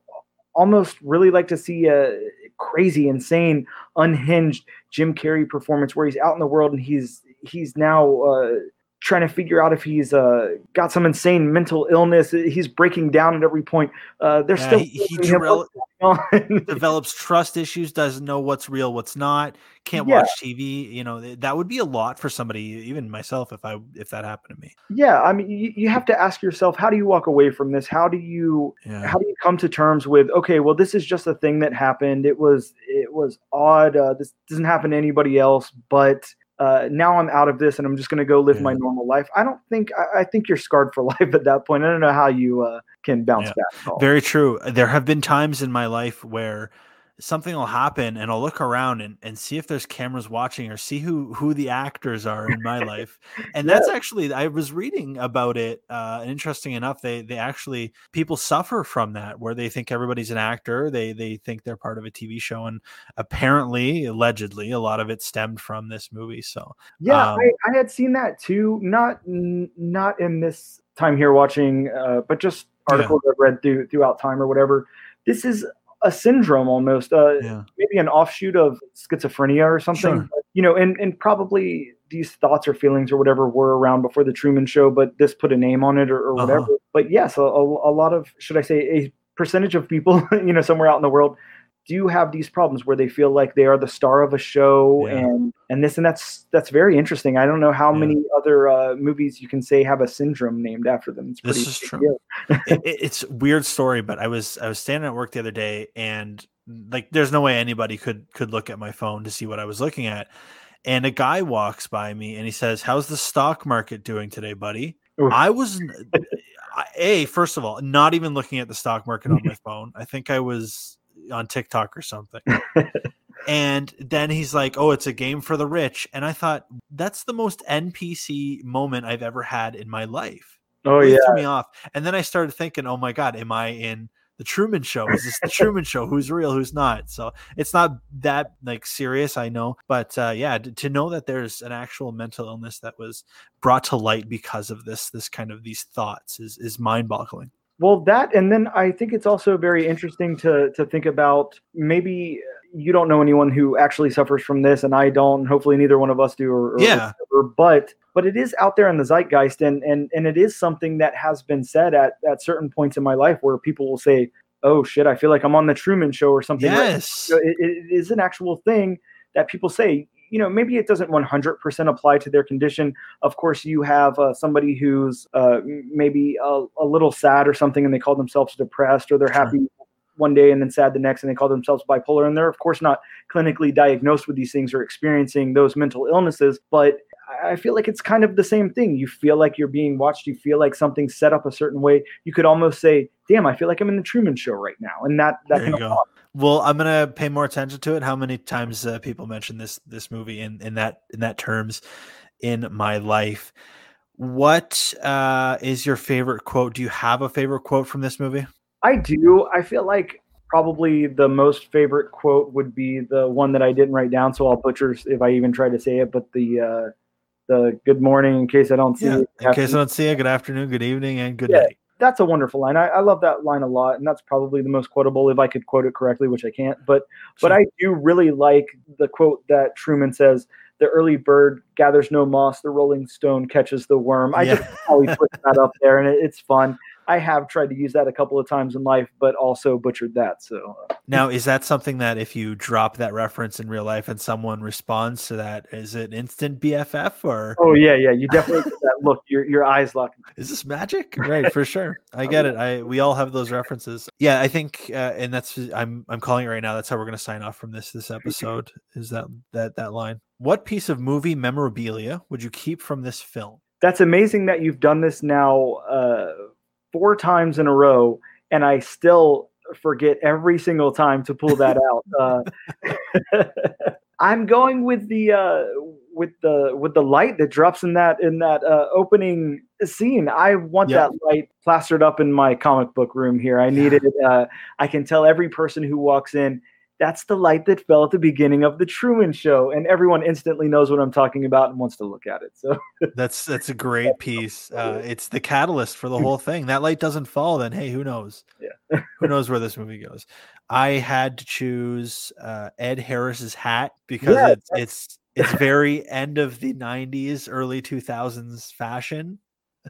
almost really like to see a crazy, insane, unhinged Jim Carrey performance where he's out in the world and he's he's now uh, trying to figure out if he's uh, got some insane mental illness. He's breaking down at every point. Uh, they're Yeah, still he, he figuring him drel- out. develops trust issues, doesn't know what's real, what's not, can't Yeah. watch TV. You know, that would be a lot for somebody, even myself, if I if that happened to me. yeah, I mean, you, you have to ask yourself, how do you walk away from this? How do you Yeah. how do you come to terms with okay well this is just a thing that happened it was it was odd uh, this doesn't happen to anybody else but uh, now i'm out of this and i'm just going to go live my normal life i don't think I, I think you're scarred for life at that point i don't know how you uh, can bounce Yeah. back. Very true. There have been times in my life where something will happen and I'll look around and, and see if there's cameras watching or see who who the actors are in my life. And that's actually I was reading about it uh and interesting enough they they actually people suffer from that where they think everybody's an actor, they they think they're part of a TV show and apparently allegedly a lot of it stemmed from this movie. So yeah um, I, I had seen that too not not in this time here watching uh, but just Yeah. articles i've read through throughout time or whatever this is a syndrome almost uh, yeah. maybe an offshoot of schizophrenia or something. Sure. You know, and and probably these thoughts or feelings or whatever were around before the Truman Show, but this put a name on it or, or Uh-huh. whatever. But yes, a, a, a lot of should I say a percentage of people, you know, somewhere out in the world do have these problems where they feel like they are the star of a show Yeah. and and this and that's that's very interesting. I don't know how Yeah. many other uh, movies you can say have a syndrome named after them. It's This pretty is true. it, it- it's a weird story, but I was I was standing at work the other day, and like, there's no way anybody could could look at my phone to see what I was looking at. And a guy walks by me, and he says, "How's the stock market doing today, buddy?" Oof. I was a first of all not even looking at the stock market on my phone. I think I was on TikTok or something. And then he's like, "Oh, it's a game for the rich," and I thought that's the most NPC moment I've ever had in my life Oh really yeah. threw me off. And then I started thinking, oh my god, am I in the Truman Show? Is this the Truman Show? Who's real? Who's not? So it's not that like serious, I know, but uh, yeah, to, to know that there's an actual mental illness that was brought to light because of this, this kind of these thoughts is is mind boggling. Well, that and then I think it's also very interesting to to think about maybe you don't know anyone who actually suffers from this, and I don't. Hopefully, neither one of us do. Or, or Yeah. whatever, but but it is out there in the zeitgeist, and and and it is something that has been said at at certain points in my life where people will say, "Oh shit, I feel like I'm on the Truman Show" or something. right? Yes. So it, it is an actual thing that people say. You know, maybe it doesn't 100% apply to their condition. Of course, you have uh, somebody who's uh, maybe a, a little sad or something, and they call themselves depressed, or they're Sure. happy one day and then sad the next, and they call themselves bipolar. And they're, of course, not clinically diagnosed with these things or experiencing those mental illnesses. But I- feel like it's kind of the same thing. You feel like you're being watched. You feel like something's set up a certain way. You could almost say, "Damn, I feel like I'm in the Truman Show right now," and that that There can you go. Well, I'm gonna pay more attention to it. How many times uh, people mention this this movie in in that in that terms in my life? What uh, is your favorite quote? Do you have a favorite quote from this movie? I do. I feel like probably the most favorite quote would be the one that I didn't write down, so I'll butcher if I even try to say it. But the uh, the good morning in case I don't see Yeah. it. In case I don't see you, good afternoon, good evening, and good Yeah. night. that's a wonderful line. I, I love that line a lot, and that's probably the most quotable if I could quote it correctly, which I can't. But but I do really like the quote that Truman says: "The early bird gathers no moss, the rolling stone catches the worm." I Yeah. just always put that up there, and it, it's fun. I have tried to use that a couple of times in life, but also butchered that. So uh, Now, is that something that if you drop that reference in real life and someone responds to that, is it instant BFF or Oh yeah, yeah. You definitely get that look. Your your eyes lock. is this magic? Right, for sure. I get it. I we all have those references. Yeah, I think, uh, and that's I'm I'm calling it right now. That's how we're gonna sign off from this this episode. Is that that that line? What piece of movie memorabilia would you keep from this film? That's amazing that you've done this now uh, four times in a row, and I still forget every single time to pull that out. Uh, I'm going with the uh, with the with the light that drops in that in that uh, opening scene. I want Yeah. that light plastered up in my comic book room here. I need it. Uh, I can tell every person who walks in. That's the light that fell at the beginning of the Truman Show, and everyone instantly knows what I'm talking about and wants to look at it. So that's that's a great piece. Uh, it's the catalyst for the whole thing. That light doesn't fall, then hey, who knows? Yeah, who knows where this movie goes? I had to choose uh, Ed Harris's hat because yeah, it's it's it's very end of the 90s early 2000s fashion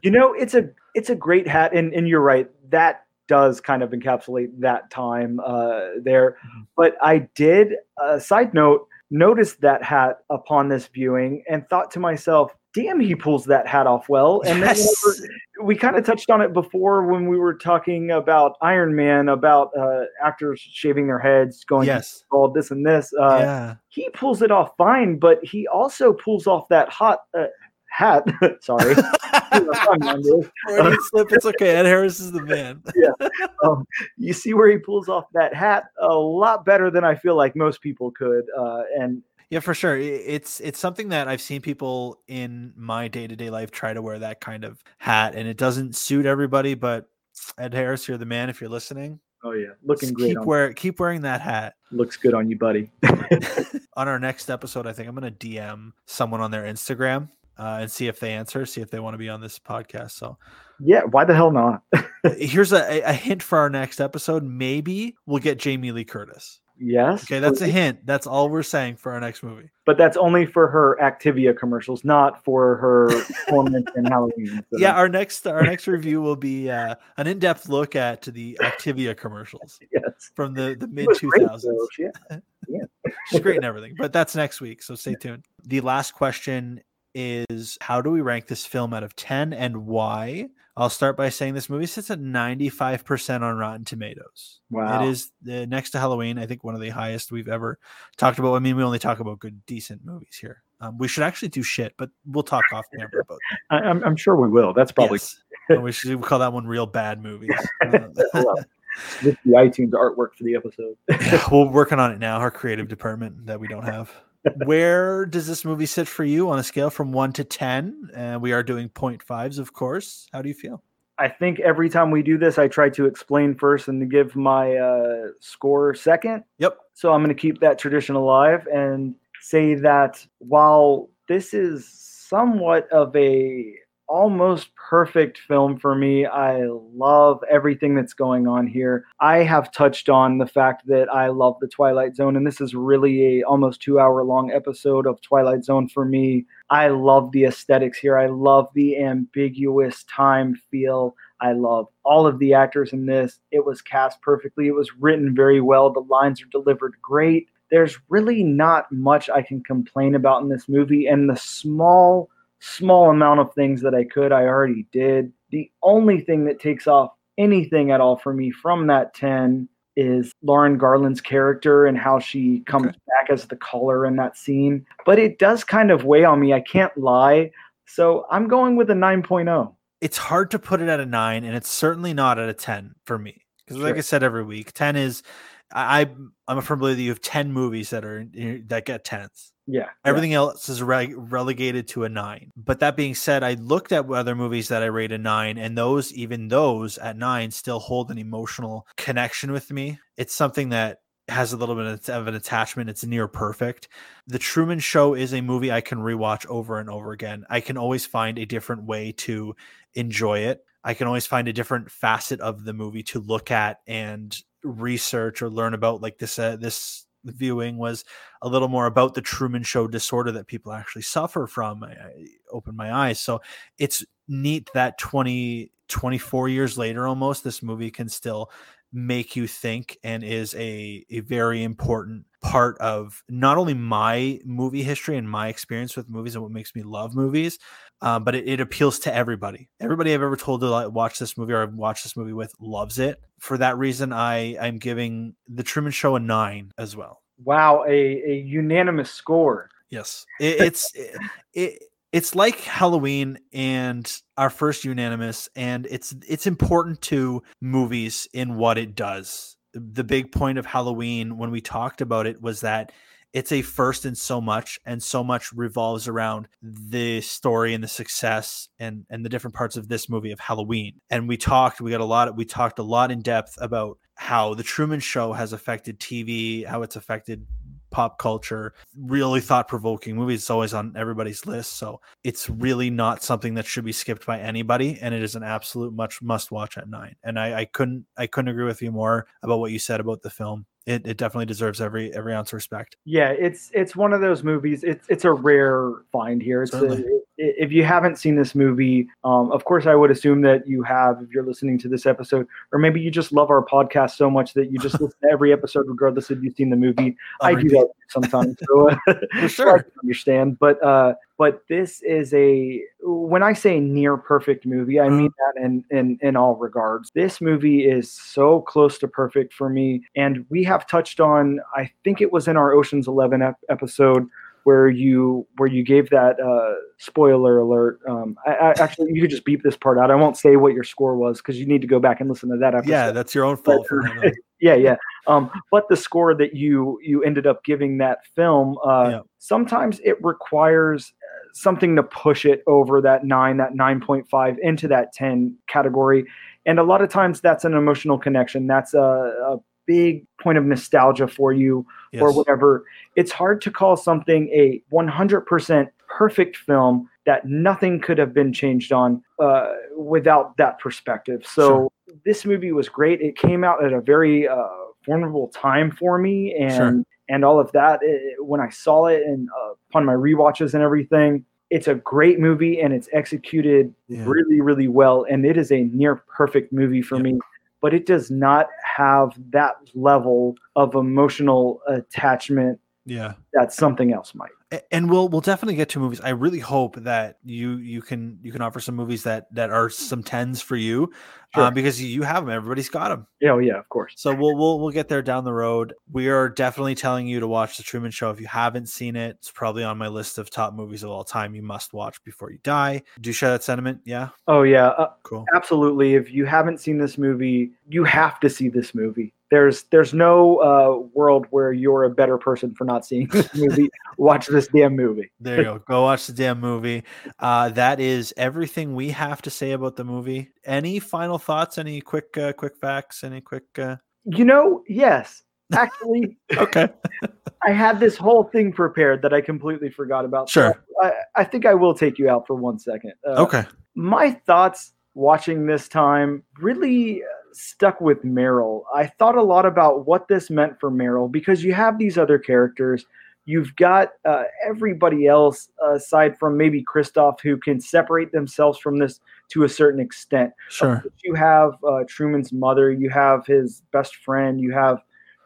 you know it's a it's a great hat and and you're right that does kind of encapsulate that time uh there mm-hmm. but i did a uh, side note noticed that hat upon this viewing and thought to myself damn he pulls that hat off well and yes. then we kind of touched on it before when we were talking about iron man about uh, actors shaving their heads going yes all this and this uh, yeah. he pulls it off fine but he also pulls off that hot uh, hat. Sorry. slip, it's okay. Ed Harris is the man. yeah. Um, you see where he pulls off that hat a lot better than I feel like most people could. Uh, and yeah, for sure. It's it's something that I've seen people in my day to day life try to wear that kind of hat, and it doesn't suit everybody. But Ed Harris, you're the man. If you're listening, oh yeah, looking great. Keep wear keep wearing that hat. Looks good on you, buddy. on our next episode, I think I'm going to DM someone on their Instagram uh, and see if they answer, see if they want to be on this podcast. So, yeah, why the hell not? here's a, a hint for our next episode. Maybe we'll get Jamie Lee Curtis. Yes. Okay, that's a hint. That's all we're saying for our next movie. But that's only for her Activia commercials, not for her performance in Halloween. So. Yeah, our next our next review will be uh, an in depth look at the Activia commercials. Yes. From the the mid two thousands. Yeah. Yeah. She's great and everything. But that's next week, so stay tuned. The last question is how do we rank this film out of 10 and why? I'll start by saying this movie sits at 95% on Rotten Tomatoes. Wow. It is uh, next to Halloween, I think one of the highest we've ever talked about. I mean, we only talk about good, decent movies here. Um, we should actually do shit, but we'll talk off camera about that. I, am I'm sure we will. That's probably. Yes. we should call that one real bad movies. Uh, the iTunes artwork for the episode. yeah, we're working on it now. Our creative department that we don't have where does this movie sit for you on a scale from one to 10? And uh, we are doing 0.5s, of course. How do you feel? I think every time we do this, I try to explain first and to give my uh, score second. Yep. So I'm going to keep that tradition alive and say that while this is somewhat of a almost perfect film for me. I love everything that's going on here. I have touched on the fact that I love the Twilight Zone, and this is really a almost two hour long episode of Twilight Zone for me. I love the aesthetics here. I love the ambiguous time feel. I love all of the actors in this. It was cast perfectly. It was written very well. The lines are delivered great. There's really not much I can complain about in this movie, and the small small amount of things that I could, I already did. The only thing that takes off anything at all for me from that 10 is Lauren Garland's character and how she comes okay. back as the caller in that scene. But it does kind of weigh on me. I can't lie. So I'm going with a 9.0. It's hard to put it at a 9 and it's certainly not at a 10 for me. Because sure. like I said every week, 10 is I I'm a firm believer that you have 10 movies that are that get 10s. Yeah. Everything yeah. else is re- relegated to a nine. But that being said, I looked at other movies that I rate a nine, and those, even those at nine, still hold an emotional connection with me. It's something that has a little bit of an attachment. It's near perfect. The Truman Show is a movie I can rewatch over and over again. I can always find a different way to enjoy it. I can always find a different facet of the movie to look at and research or learn about like this uh, this viewing was a little more about the Truman Show disorder that people actually suffer from. I, I opened my eyes. So it's neat that 20, 24 years later almost, this movie can still make you think and is a, a very important part of not only my movie history and my experience with movies and what makes me love movies, uh, but it, it, appeals to everybody. Everybody I've ever told to like, watch this movie or I've watched this movie with loves it. For that reason, I I'm giving The Truman Show a nine as well. Wow, a, a unanimous score. Yes, it, it's it, it it's like Halloween and our first unanimous, and it's it's important to movies in what it does. The big point of Halloween when we talked about it was that it's a first in so much and so much revolves around the story and the success and and the different parts of this movie of halloween and we talked we got a lot we talked a lot in depth about how the Truman Show has affected TV, how it's affected pop culture, really thought provoking movie. It's always on everybody's list. So it's really not something that should be skipped by anybody. And it is an absolute much must watch at nine. And I, I couldn't I couldn't agree with you more about what you said about the film. It, it definitely deserves every every ounce of respect. Yeah, it's it's one of those movies. It's it's a rare find here. It's a. if you haven't seen this movie, um, of course I would assume that you have if you're listening to this episode, or maybe you just love our podcast so much that you just listen to every episode regardless if you've seen the movie. On I do that sometimes, so uh, For so I understand. But uh, but this is a when I say near perfect movie, I mean that in in in all regards. This movie is so close to perfect for me, and we have touched on. I think it was in our Ocean's Eleven ep- episode where you where you gave that uh, spoiler alert. Um, I, I, actually, you could just beep this part out. I won't say what your score was because you need to go back and listen to that episode Yeah, that's your own fault knowing. yeah yeah um but the score that you you ended up giving that film uh Yeah. sometimes it requires uh, something to push it over that 9 that 9.5 into that 10 category and a lot of times that's an emotional connection that's a, a big point of nostalgia for you or whatever it's hard to call something a 100% perfect film that nothing could have been changed on uh, without that perspective. So this movie was great. It came out at a very uh, formidable time for me, and Sure. and all of that. It- when I saw it and uh, upon my rewatches and everything, it's a great movie and it's executed Yeah. really, really well. And it is a near perfect movie for Yep. me. But it does not have that level of emotional attachment Yeah. that something else might. And we'll we'll definitely get to movies. I really hope that you you can you can offer some movies that that are some tens for you, Sure. uh, because you, you have them. Everybody's got them. Yeah, oh, yeah, of course. So we'll we'll we'll get there down the road. We are definitely telling you to watch the Truman Show if you haven't seen it. It's probably on my list of top movies of all time. You must watch before you die. Do you share that sentiment? Yeah, Oh yeah, uh, cool. absolutely. If you haven't seen this movie, you have to see this movie. There's there's no uh, world where you're a better person for not seeing this movie. Watch this damn movie. There you go. Go watch the damn movie. Uh, that is everything we have to say about the movie. Any final thoughts? Any quick uh, quick facts? Any quick? Uh... You know, yes, actually, Okay. I had this whole thing prepared that I completely forgot about. So Sure. I, I think I will take you out for one second. Uh, Okay. my thoughts watching this time really uh, stuck with Meryl. I thought a lot about what this meant for Meryl because you have these other characters. You've got uh, everybody else aside from maybe Christof who can separate themselves from this to a certain extent. Sure. You have uh, Truman's mother, you have his best friend, you have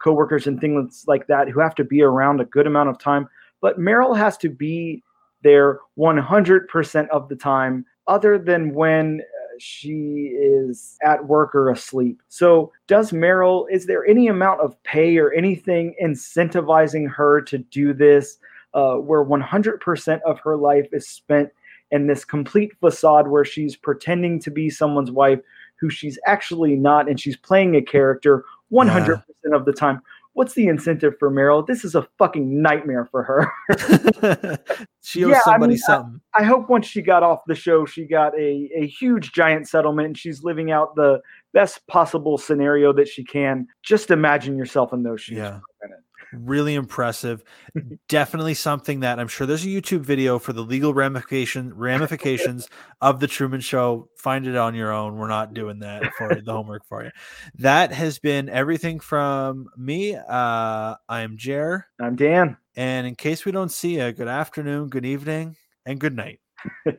coworkers and things like that who have to be around a good amount of time. But Meryl has to be there 100% of the time, other than when she is at work or asleep. So, does Meryl, is there any amount of pay or anything incentivizing her to do this uh, where 100% of her life is spent in this complete facade where she's pretending to be someone's wife who she's actually not and she's playing a character 100% of the time? What's the incentive for Meryl? This is a fucking nightmare for her. she owes Yeah, I somebody mean, I- something. I hope once she got off the show, she got a, a huge giant settlement and she's living out the best possible scenario that she can. Just imagine yourself in those shoes. Yeah. for a minute. Really impressive. Definitely something that I'm sure there's a YouTube video for the legal ramification ramifications of the Truman Show. Find it on your own. We're not doing that for the homework for you. That has been everything from me. Uh, I am Jer, I'm Dan. and in case we don't see you, good afternoon, good evening, and good night. Good.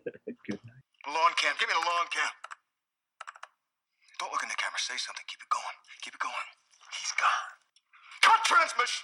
Night. Lawn cam. Give me the lawn cam. Don't look in the camera. Say something. Keep it going. Keep it going. He's gone. Cut transmission.